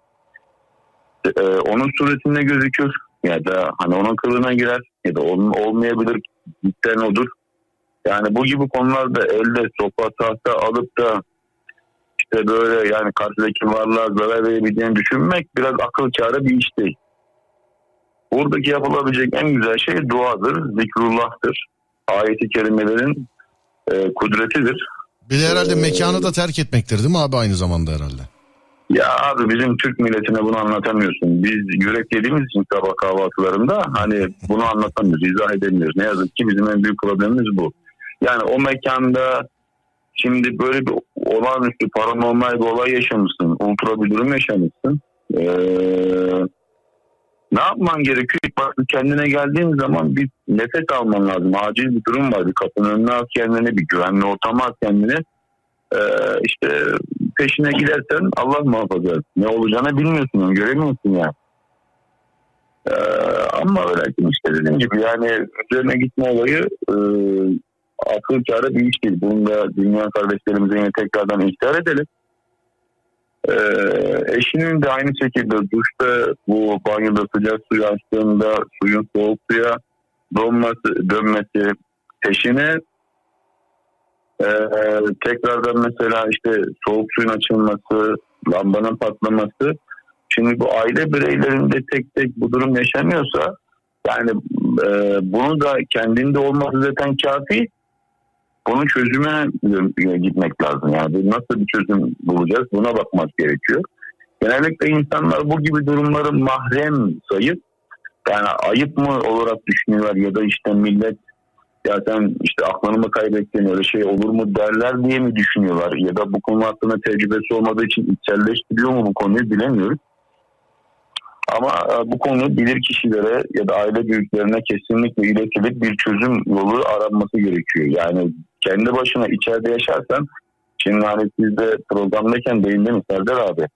Ee, onun suretinde gözükür ya da hani onun kılığına girer ya da onun olmayabilir. Cidden odur. Yani bu gibi konularda elde sopa tahta alıp da işte böyle yani karşıdaki varlığa zarar verebileceğini düşünmek biraz akıl kârı bir iş değil. Buradaki yapılabilecek en güzel şey duadır, zikrullah'tır. Ayet-i kerimelerin e, kudretidir. Bir de herhalde mekanı da terk etmektir değil mi abi aynı zamanda herhalde? Ya abi bizim Türk milletine bunu anlatamıyorsun. Biz yürek yediğimiz için sabah kahvaltılarında hani bunu anlatamıyoruz, izah edemiyoruz. Ne yazık ki bizim en büyük problemimiz bu. Yani o mekanda şimdi böyle bir olağanüstü paranormal bir olay yaşamışsın. Ultra bir durum yaşamışsın. Ee, ne yapman gerekiyor? Kendine geldiğin zaman bir nefes alman lazım. Acil bir durum var. Bir kapının önüne at kendini, bir güvenli ortama at kendini. Ee, işte peşine gidersen Allah muhafaza. Ne olacağını bilmiyorsun, göremiyorsun yani. Ee, ama öyle işte dediğim gibi yani üzerine gitme olayı e, akıl kârı bir iş değil. Bunu da dünya kardeşlerimize yine tekrardan ihtar edelim. Ee, eşinin de aynı şekilde duşta bu banyoda sıcak suyu açtığında suyun soğuk suya donması, dönmesi peşine ee, tekrardan mesela işte soğuk suyun açılması, lambanın patlaması. Şimdi bu aile bireylerinde tek tek bu durum yaşanıyorsa yani e, bunu da kendinde olması zaten kafi. Bunun çözüme gitmek lazım. Yani nasıl bir çözüm bulacağız buna bakmak gerekiyor. Genellikle insanlar bu gibi durumları mahrem sayıp yani ayıp mı olarak düşünüyorlar ya da işte millet ya sen işte aklını mı kaybettin öyle şey olur mu derler diye mi düşünüyorlar ya da bu konu hakkında tecrübesi olmadığı için içselleştiriyor mu bu konuyu bilemiyoruz. Ama e, bu konu bilir kişilere ya da aile büyüklerine kesinlikle iletilip bir çözüm yolu aranması gerekiyor. Yani kendi başına içeride yaşarsan şimdi hani siz de programdayken değindiniz Serdar abi.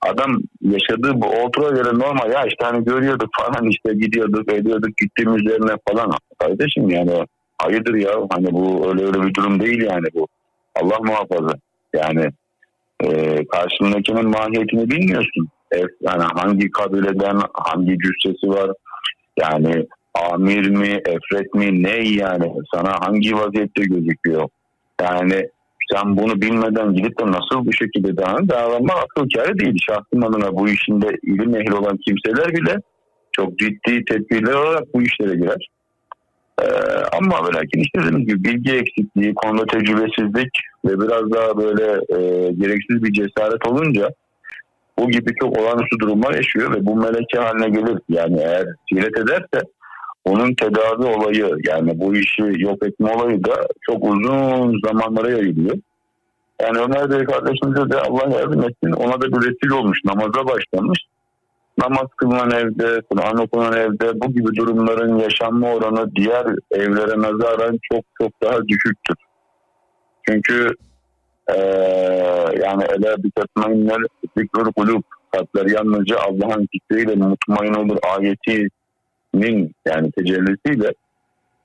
Adam yaşadığı bu otura göre normal ya işte hani görüyorduk falan işte gidiyorduk ediyorduk gittiğimiz yerine falan. Kardeşim yani hayırdır ya hani bu öyle öyle bir durum değil yani bu. Allah muhafaza. Yani e, karşındakinin mahiyetini bilmiyorsun. E, yani hangi kabileden hangi cüssesi var yani amir mi efret mi ne yani sana hangi vaziyette gözüküyor. Yani sen bunu bilmeden gidip de nasıl bu şekilde davranma akıl kârı değil. Şahsım adına bu işinde ilim ehli olan kimseler bile çok ciddi tedbirler olarak bu işlere girer. Ee, ama ve lakin işte dediğim gibi bilgi eksikliği, konuda tecrübesizlik ve biraz daha böyle e, gereksiz bir cesaret olunca bu gibi çok olağanüstü durumlar yaşıyor ve bu meleke haline gelir. Yani eğer siret ederse onun tedavi olayı yani bu işi yok etme olayı da çok uzun zamanlara yayılıyor. Yani Ömer Bey kardeşimize de Allah yardım etsin. Ona da bir resil olmuş. Namaza başlamış namaz kılınan evde, Kur'an okunan evde bu gibi durumların yaşanma oranı diğer evlere nazaran çok çok daha düşüktür. Çünkü ee, yani ele bir tatmainler zikrul kulub kalpler yalnızca Allah'ın zikriyle mutmain olur ayetinin yani tecellisiyle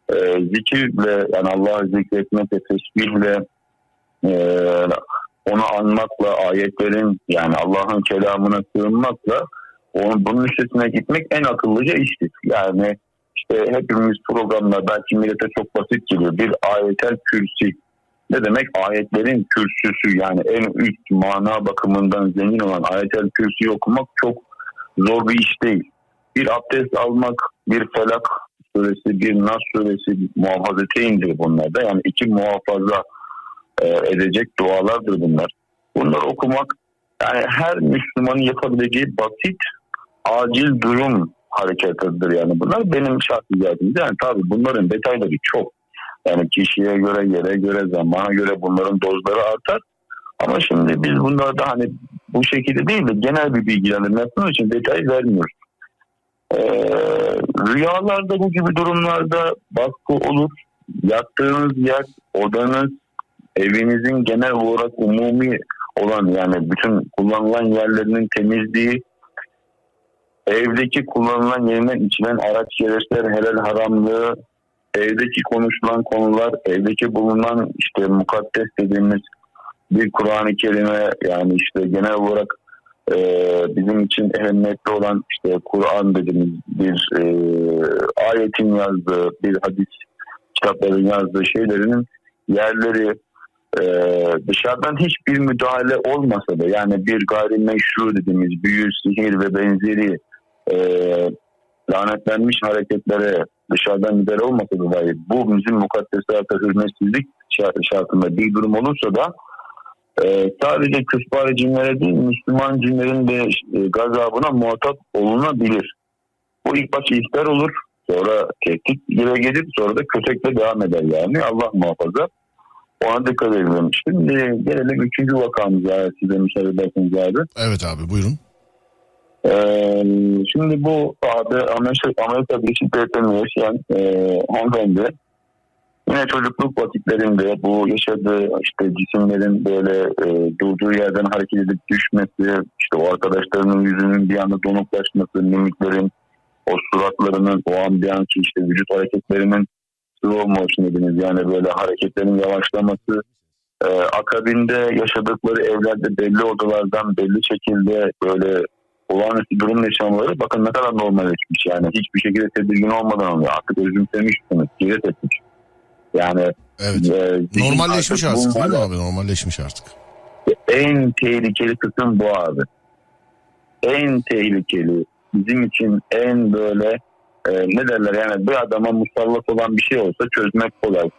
e, zikirle yani Allah'ı zikretmekle tesbihle e, onu anmakla ayetlerin yani Allah'ın kelamına sığınmakla onun, bunun üstesine gitmek en akıllıca iştir. Yani işte hepimiz programda belki millete çok basit geliyor. Bir ayetel kürsi. Ne demek? Ayetlerin kürsüsü yani en üst mana bakımından zengin olan ayetel kürsiyi okumak çok zor bir iş değil. Bir abdest almak, bir felak suresi, bir nas suresi muhafazeteyindir bunlar da. Yani iki muhafaza e, edecek dualardır bunlar. Bunları okumak yani her Müslümanın yapabileceği basit acil durum hareketidir yani bunlar benim şahsi yardımcı. Yani tabii bunların detayları çok. Yani kişiye göre, yere göre, zamana göre bunların dozları artar. Ama şimdi biz bunları da hani bu şekilde değil de genel bir bilgilendirme yapmak için detay vermiyoruz. Ee, rüyalarda bu gibi durumlarda baskı olur. Yattığınız yer, odanız, evinizin genel olarak umumi olan yani bütün kullanılan yerlerinin temizliği, evdeki kullanılan yerinden içilen araç gereçler helal haramlığı evdeki konuşulan konular, evdeki bulunan işte mukaddes dediğimiz bir Kur'an-ı Kerime yani işte genel olarak e, bizim için ehemmiyetli olan işte Kur'an dediğimiz bir e, ayetin yazdığı, bir hadis kitapların yazdığı şeylerin yerleri e, dışarıdan hiçbir müdahale olmasa da yani bir gayrimeşru dediğimiz büyü, sihir ve benzeri e, lanetlenmiş hareketlere dışarıdan müdahale olmasa da bu bizim mukaddesata hürmetsizlik şart- şartında bir durum olursa da e, sadece küfbar cinlere değil Müslüman cinlerin de e, gazabına muhatap olunabilir. Bu ilk baş ihtar olur. Sonra tehdit gire gelir. Sonra da kötekle devam eder yani. Allah muhafaza. Ona dikkat edelim. Şimdi gelelim üçüncü vakamıza. Size müsaade ederseniz abi. Evet abi buyurun. Ee, şimdi bu abi Amerika, Amerika Birleşik Devletleri'nde yaşayan e, hanımefendi yine çocukluk vakitlerinde bu yaşadığı işte cisimlerin böyle e, durduğu yerden hareket edip düşmesi, işte o arkadaşlarının yüzünün bir anda donuklaşması, mimiklerin, o suratlarının, o an işte vücut hareketlerinin slow motion dediğimiz yani böyle hareketlerin yavaşlaması, e, akabinde yaşadıkları evlerde belli odalardan belli şekilde böyle olağanüstü durum yaşamaları bakın ne kadar normalleşmiş yani hiçbir şekilde tedirgin olmadan oluyor. Artık özümsemişsiniz, geri etmiş. Yani Evet. e, Normalleşmiş artık artık değil mi abi? Normalleşmiş artık. en tehlikeli kısım bu abi. En tehlikeli bizim için en böyle e, ne derler yani bir adama musallat olan bir şey olsa çözmek kolay.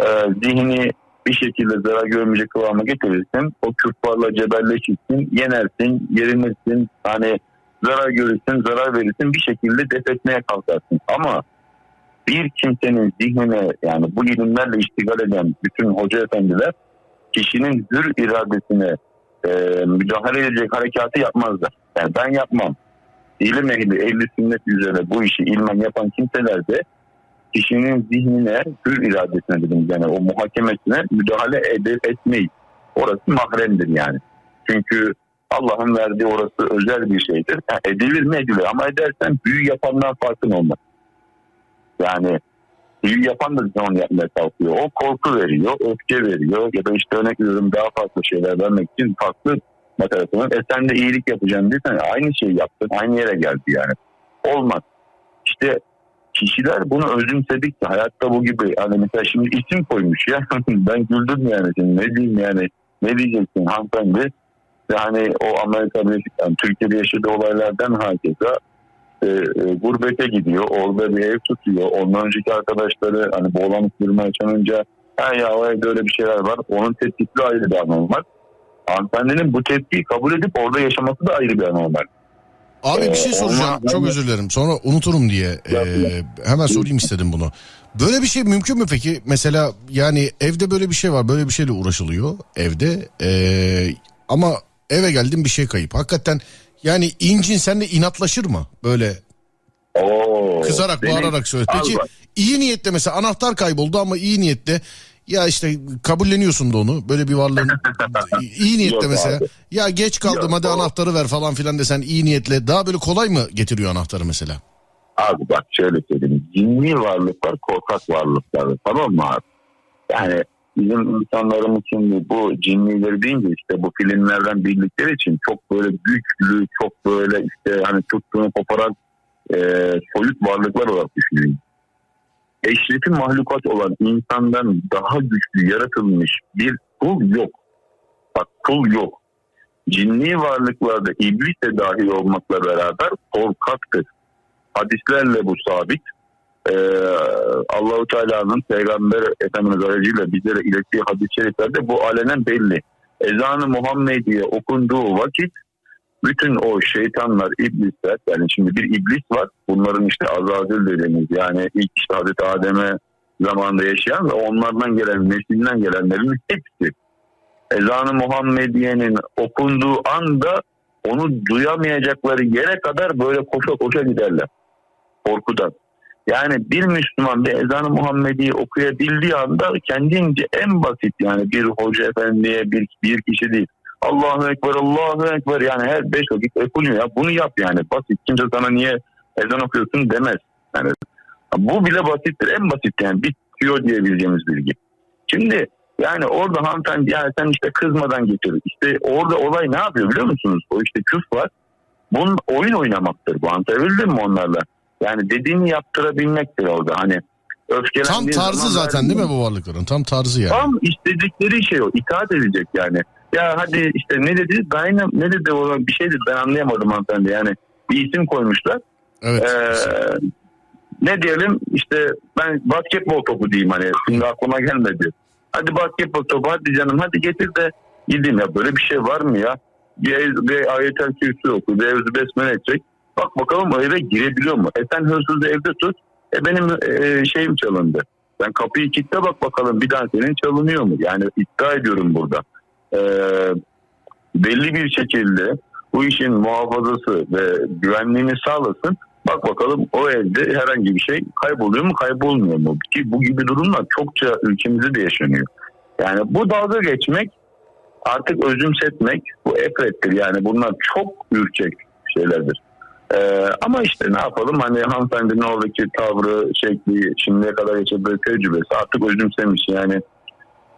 E, zihni bir şekilde zarar görmeyecek kıvama getirirsin. O kürtlarla cebelleşirsin, yenersin, yerinirsin. Hani zarar görürsün, zarar verirsin bir şekilde def etmeye kalkarsın. Ama bir kimsenin zihnine yani bu ilimlerle iştigal eden bütün hoca efendiler kişinin hür iradesine e, müdahale edecek harekatı yapmazlar. Yani ben yapmam. İlim ehli, ehli sünnet üzere bu işi ilmen yapan kimseler de kişinin zihnine, hür iradesine dedim yani o muhakemesine müdahale edip etmeyiz. Orası mahremdir yani. Çünkü Allah'ın verdiği orası özel bir şeydir. Ha, edilir mi edilir ama edersen büyü yapandan farkın olmaz. Yani büyü yapan da onu yapmaya kalkıyor. O korku veriyor, öfke veriyor ya da işte örnek veriyorum daha farklı şeyler vermek için farklı materyal E sen de iyilik yapacağım desen aynı şeyi yaptın, aynı yere geldi yani. Olmaz. İşte kişiler bunu özümsedikçe hayatta bu gibi hani mesela şimdi isim koymuş ya ben güldüm yani şimdi ne diyeyim yani ne diyeceksin hanımefendi yani o Amerika Birleşik yani Türkiye'de yaşadığı olaylardan herkese e, e, gurbete gidiyor. Orada bir ev tutuyor. Ondan önceki arkadaşları hani boğulamış durumu yaşanınca ha ya o evde öyle bir şeyler var. Onun tepkisi ayrı bir anormal. Hanımefendinin bu tepkiyi kabul edip orada yaşaması da ayrı bir anormal. Abi bir şey Ee, soracağım. onlar- Çok özür dilerim. Sonra unuturum diye Ya, e, hemen sorayım istedim bunu. Böyle bir şey mümkün mü peki? Mesela yani evde böyle bir şey var. Böyle bir şeyle uğraşılıyor evde. E, ama eve geldim bir şey kayıp. Hakikaten yani incin seninle inatlaşır mı? Böyle Oo, kızarak benim- bağırarak söyle. Peki iyi niyetle mesela anahtar kayboldu ama iyi niyetle ya işte kabulleniyorsun da onu böyle bir varlığın iyi niyetle Yok mesela abi. ya geç kaldım Yok, hadi o- anahtarı ver falan filan desen iyi niyetle daha böyle kolay mı getiriyor anahtarı mesela? Abi bak şöyle söyleyeyim. Cinli varlıklar korkak varlıklar. Tamam mı abi? Yani bizim insanlarımız şimdi bu cinnileri deyince işte bu filmlerden bildikleri için çok böyle güçlü, çok böyle işte hani tuttuğunu koparan e, soyut varlıklar olarak düşünüyorum. Eşrefi mahlukat olan insandan daha güçlü yaratılmış bir kul yok. Bak kul yok. Cinni varlıklarda iblis de dahil olmakla beraber korkaktır hadislerle bu sabit. Ee, Allahu Teala'nın Peygamber Efendimiz aracıyla bizlere ilettiği hadis-i şeriflerde bu alenen belli. Ezan-ı Muhammediye okunduğu vakit bütün o şeytanlar, iblisler yani şimdi bir iblis var. Bunların işte azazil dediğimiz yani ilk işte Hazreti Adem'e zamanında yaşayan ve onlardan gelen, neslinden gelenlerin hepsi Ezan-ı Muhammediye'nin okunduğu anda onu duyamayacakları yere kadar böyle koşa koşa giderler korkudan. Yani bir Müslüman bir ezan-ı Muhammedi'yi okuyabildiği anda kendince en basit yani bir hoca efendiye bir, bir kişi değil. Allahu Ekber, Allahu Ekber yani her beş vakit okunuyor ya bunu yap yani basit. Kimse sana niye ezan okuyorsun demez. Yani Bu bile basittir. En basit yani bitiyor diyebileceğimiz bilgi. Şimdi yani orada hanımefendi yani sen işte kızmadan getir. İşte orada olay ne yapıyor biliyor musunuz? O işte küf var. Bunun oyun oynamaktır bu. Anlatabildim mi onlarla? Yani dediğini yaptırabilmektir orada. Hani Tam tarzı zaten değil mi bu varlıkların? Tam tarzı yani. Tam istedikleri şey o. İtaat edecek yani. Ya hadi işte ne dedi? Dynam ne dedi o bir şey dedi ben anlayamadım hanımefendi. Yani bir isim koymuşlar. Evet. Ee, ne diyelim işte ben basketbol topu diyeyim hani şimdi aklıma gelmedi. Hadi basketbol topu hadi canım hadi getir de gideyim ya böyle bir şey var mı ya? Bir, bir ayetel kürsü oku, bir evzi besmele edecek. Bak bakalım o eve girebiliyor mu? E sen hırsızı evde tut. E benim e, şeyim çalındı. Ben kapıyı kilitle bak bakalım bir daha senin çalınıyor mu? Yani iddia ediyorum burada. E, belli bir şekilde bu işin muhafazası ve güvenliğini sağlasın. Bak bakalım o evde herhangi bir şey kayboluyor mu kaybolmuyor mu? Ki bu gibi durumlar çokça ülkemizde de yaşanıyor. Yani bu dalga geçmek artık özümsetmek bu efrettir. Yani bunlar çok ürkek şeylerdir. Ee, ama işte ne yapalım hani hanımefendinin oradaki tavrı, şekli, şimdiye kadar yaşadığı tecrübesi artık özümsemiş. Yani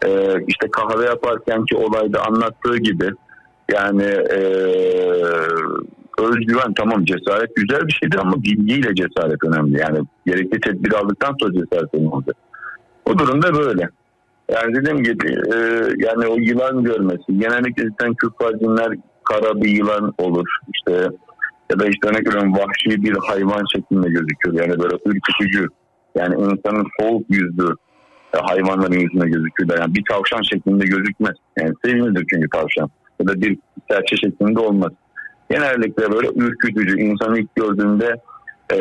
e, işte kahve yaparken ki olayda anlattığı gibi yani e, özgüven tamam cesaret güzel bir şeydir ama bilgiyle cesaret önemli. Yani gerekli tedbir aldıktan sonra cesaret önemli. O durumda böyle. Yani dediğim gibi e, yani o yılan görmesi. Genellikle zaten küffacinler kara bir yılan olur. İşte ya da işte örnek veriyorum vahşi bir hayvan şeklinde gözüküyor. Yani böyle ürkütücü. Yani insanın soğuk yüzlü e, hayvanların yüzüne gözüküyor. Yani bir tavşan şeklinde gözükmez. Yani sevimlidir çünkü tavşan. Ya da bir serçe şeklinde olmaz. Genellikle böyle ürkütücü. insanı ilk gördüğünde e,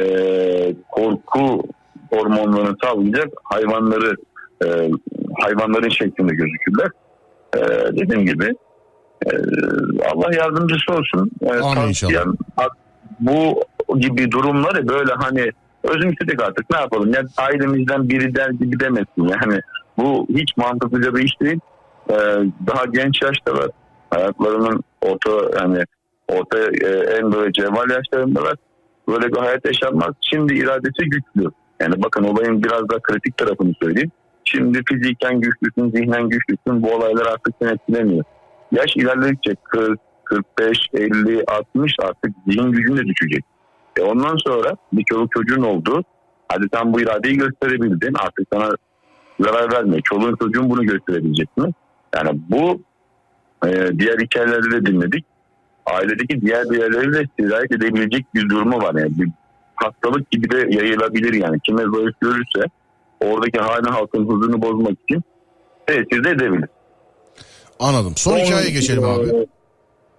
korku hormonlarını salgılayacak hayvanları e, hayvanların şeklinde gözükürler. E, dediğim gibi Allah yardımcısı olsun. E, Amin tavsiyem, Bu gibi durumları böyle hani özümsedik artık ne yapalım? Ya ailemizden biri der gibi demesin. Yani bu hiç mantıklıca bir iş değil. Ee, daha genç yaştalar hayatlarının orta yani orta e, en böyle cevval yaşlarındalar böyle bir hayat yaşanmaz. Şimdi iradesi güçlü. Yani bakın olayın biraz da kritik tarafını söyleyeyim. Şimdi fiziken güçlüsün zihnen güçlüsün. Bu olaylar artık seni etkilemiyor yaş ilerledikçe 40 45 50 60 artık zihin gücün de düşecek e ondan sonra bir çoluk çocuğun oldu. Hadi sen bu iradeyi gösterebildin. Artık sana zarar vermiyor. Çoluğun çocuğun bunu gösterebilecek mi? Yani bu e, diğer hikayeleri de dinledik. Ailedeki diğer bireyleri de sirayet edebilecek bir durumu var. Yani bir hastalık gibi de yayılabilir yani. Kime zayıf görürse oradaki hane halkın huzurunu bozmak için tesir de edebilir. Anladım. Son hikayeye geçelim abi.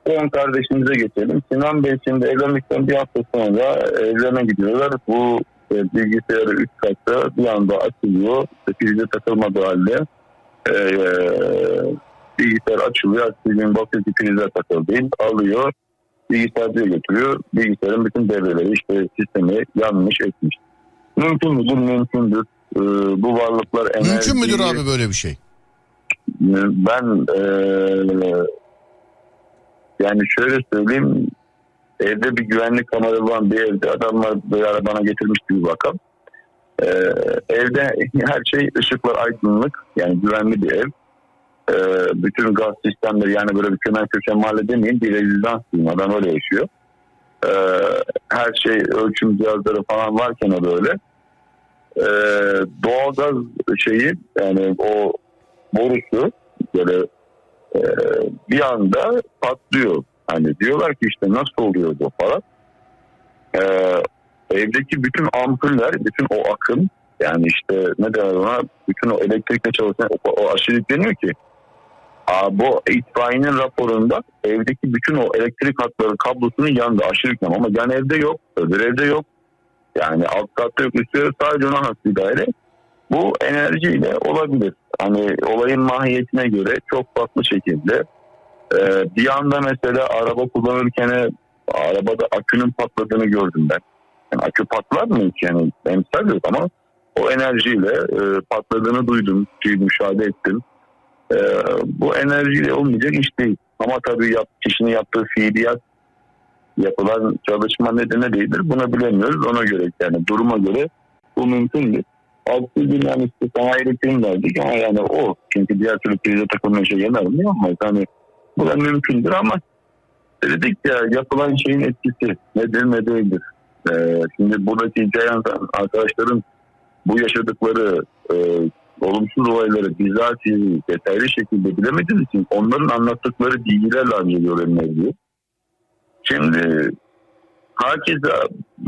Son kardeşimize geçelim. Sinan Bey şimdi evlendikten bir hafta sonra evlerine gidiyorlar. Bu e, bilgisayarı üst katta bir anda açılıyor. Prize takılmadığı halde e, bilgisayar açılıyor. Açılıyor bakıyor ki prize takılı değil. Alıyor. Bilgisayarcıya götürüyor. Bilgisayarın bütün devreleri işte sistemi yanmış etmiş. Mümkün müdür? Mümkündür. E, bu varlıklar enerji... Mümkün müdür abi böyle bir şey? Ben e, yani şöyle söyleyeyim evde bir güvenlik kameraları olan bir evde adamlar böyle arabana getirmiş bir bakalım. Ee, evde her şey ışıklar aydınlık yani güvenli bir ev. Ee, bütün gaz sistemleri yani böyle bir kenar köşe mahalle demeyin bir rezidans adam öyle yaşıyor. Ee, her şey ölçüm cihazları falan varken o böyle. Ee, doğalgaz şeyi yani o borusu böyle e, bir anda patlıyor. Hani diyorlar ki işte nasıl oluyor bu falan. E, evdeki bütün ampuller, bütün o akım yani işte ne derler ona bütün o elektrikle çalışan o, o aşırı deniyor ki Aa, bu itfaiyenin raporunda evdeki bütün o elektrik hatları kablosunun yanında aşırı ama yan evde yok, öbür evde yok. Yani alt katta yok, üstte sadece ona has bir daire. Bu enerjiyle olabilir. Hani olayın mahiyetine göre çok farklı şekilde. Ee, bir anda mesela araba kullanırken arabada akünün patladığını gördüm ben. Yani akü patlar mı hiç yani emsal ama o enerjiyle e, patladığını duydum, müşahede ettim. E, bu enerjiyle olmayacak iş değil. Ama tabii yap, kişinin yaptığı fiiliyat yapılan çalışma nedeni değildir. Bunu bilemiyoruz. Ona göre yani duruma göre bu mümkündür. Altı gün yani işte sana eğitim verdik ama yani o. Çünkü diğer türlü krize takılma şey yener mi? Yapmayız. Hani bu da mümkündür ama dedik ya yapılan şeyin etkisi nedir ne değildir. Ee, şimdi buradaki hikaye anlatan arkadaşların bu yaşadıkları e, olumsuz olayları bizatihi detaylı şekilde bilemediğiniz için onların anlattıkları bilgilerle ancak öğrenilebiliyor. Şimdi herkese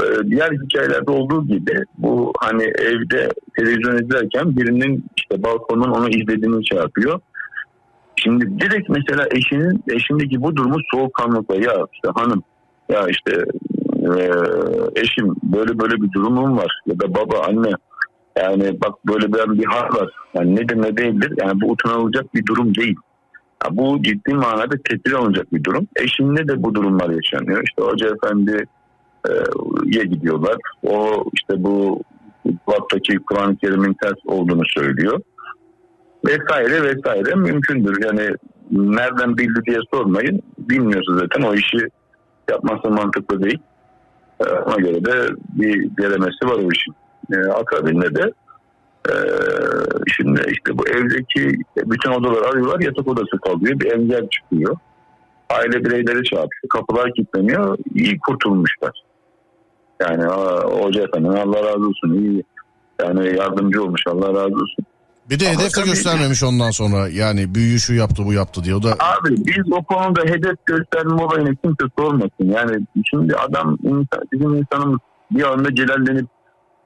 e, diğer hikayelerde olduğu gibi bu hani evde televizyon izlerken birinin işte balkondan onu izlediğini şey. Şimdi direkt mesela eşinin eşindeki bu durumu soğukkanlıkla ya işte hanım ya işte e, eşim böyle böyle bir durumum var ya da baba anne yani bak böyle bir, bir hal var. Yani nedir ne değildir. Yani bu utanılacak bir durum değil. Ya bu ciddi manada tedbir alınacak bir durum. Eşimde de bu durumlar yaşanıyor. İşte hoca efendi ye gidiyorlar. O işte bu Vat'taki Kur'an-ı Kerim'in ters olduğunu söylüyor. Vesaire vesaire mümkündür. Yani nereden bildi diye sormayın. Bilmiyorsa zaten o işi yapması mantıklı değil. Ona göre de bir denemesi var o işin. Akabinde de e, şimdi işte bu evdeki bütün odaları arıyorlar yatak odası kalıyor bir engel çıkıyor. Aile bireyleri çarpıyor kapılar kilitleniyor iyi kurtulmuşlar. Yani hoca efendi Allah razı olsun iyi yani yardımcı olmuş Allah razı olsun. Bir de Ama hedef de göstermemiş ondan sonra. Yani büyüyü şu yaptı bu yaptı diye. O da Abi biz o konuda hedef gösterme olayını kimse sormasın. Yani şimdi adam insan, bizim insanımız bir anda celallenip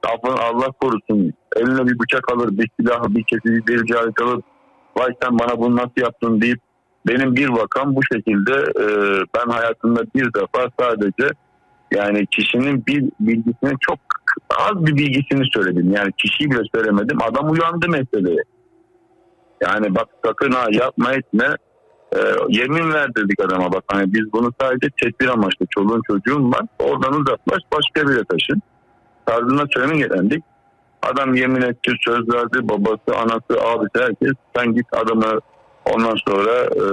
Allah, Allah korusun eline bir bıçak alır, bir silah, bir kesici delici alet alır. Vay sen bana bunu nasıl yaptın deyip benim bir vakam bu şekilde e, ben hayatımda bir defa sadece yani kişinin bir bilgisini çok az bir bilgisini söyledim. Yani kişiyi bile söylemedim. Adam uyandı meseleye. Yani bak sakın ha yapma etme. Ee, yemin verdirdik adama bak hani biz bunu sadece tedbir amaçlı çoluğun çocuğun var oradan uzaklaş başka bir yere taşın. Tarzında söylemin gelendik. Adam yemin etti söz verdi babası anası abisi herkes sen git adamı ondan sonra e,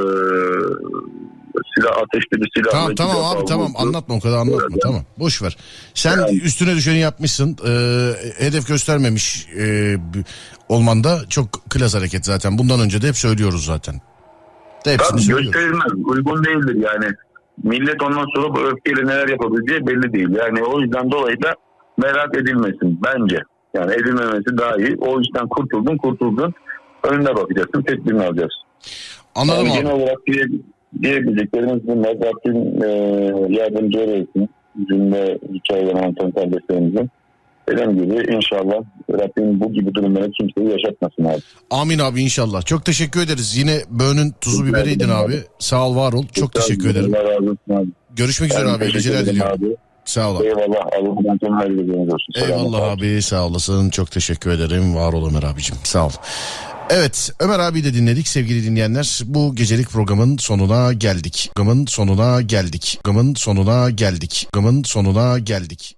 silah ateşli bir silahla Tamam tamam abi tamam vurdu. anlatma o kadar anlatma Evet. tamam boş ver. Sen Yani- üstüne düşeni yapmışsın. Ee, hedef göstermemiş e, olman da çok klas hareket zaten. Bundan önce de hep söylüyoruz zaten. De hepsini Tabii söylüyoruz. gösterilmez. Uygun değildir yani. Millet ondan sonra bu öfkeyle neler yapabileceği belli değil. Yani o yüzden dolayı da merak edilmesin bence. Yani edilmemesi daha iyi. O işten kurtuldun kurtuldun. Önüne bakacaksın tedbirini alacaksın. Anladım yani abi. genel olarak diyebileceklerimiz bunlar. Rabbim e, yardımcı olsun. Cümle hikayeleri anlatan kardeşlerimizin. Dediğim gibi inşallah Rabbim bu gibi durumları kimseyi yaşatmasın abi. Amin abi inşallah. Çok teşekkür ederiz. Yine böğünün tuzu Rica biberiydin abi. Sağ ol var ol. Çok teşekkür ederim. Abi. Görüşmek üzere Ben abi. İyi teşekkür geceler diliyorum. Abi. Sağ ol abi. Eyvallah. Allah'ın tüm olsun. Eyvallah abi sağ olasın. Çok teşekkür ederim. Var ol Ömer abicim. Sağ ol. Evet Ömer abi de dinledik sevgili dinleyenler. Bu gecelik programın sonuna geldik. Programın sonuna geldik. Programın sonuna geldik. Programın sonuna geldik.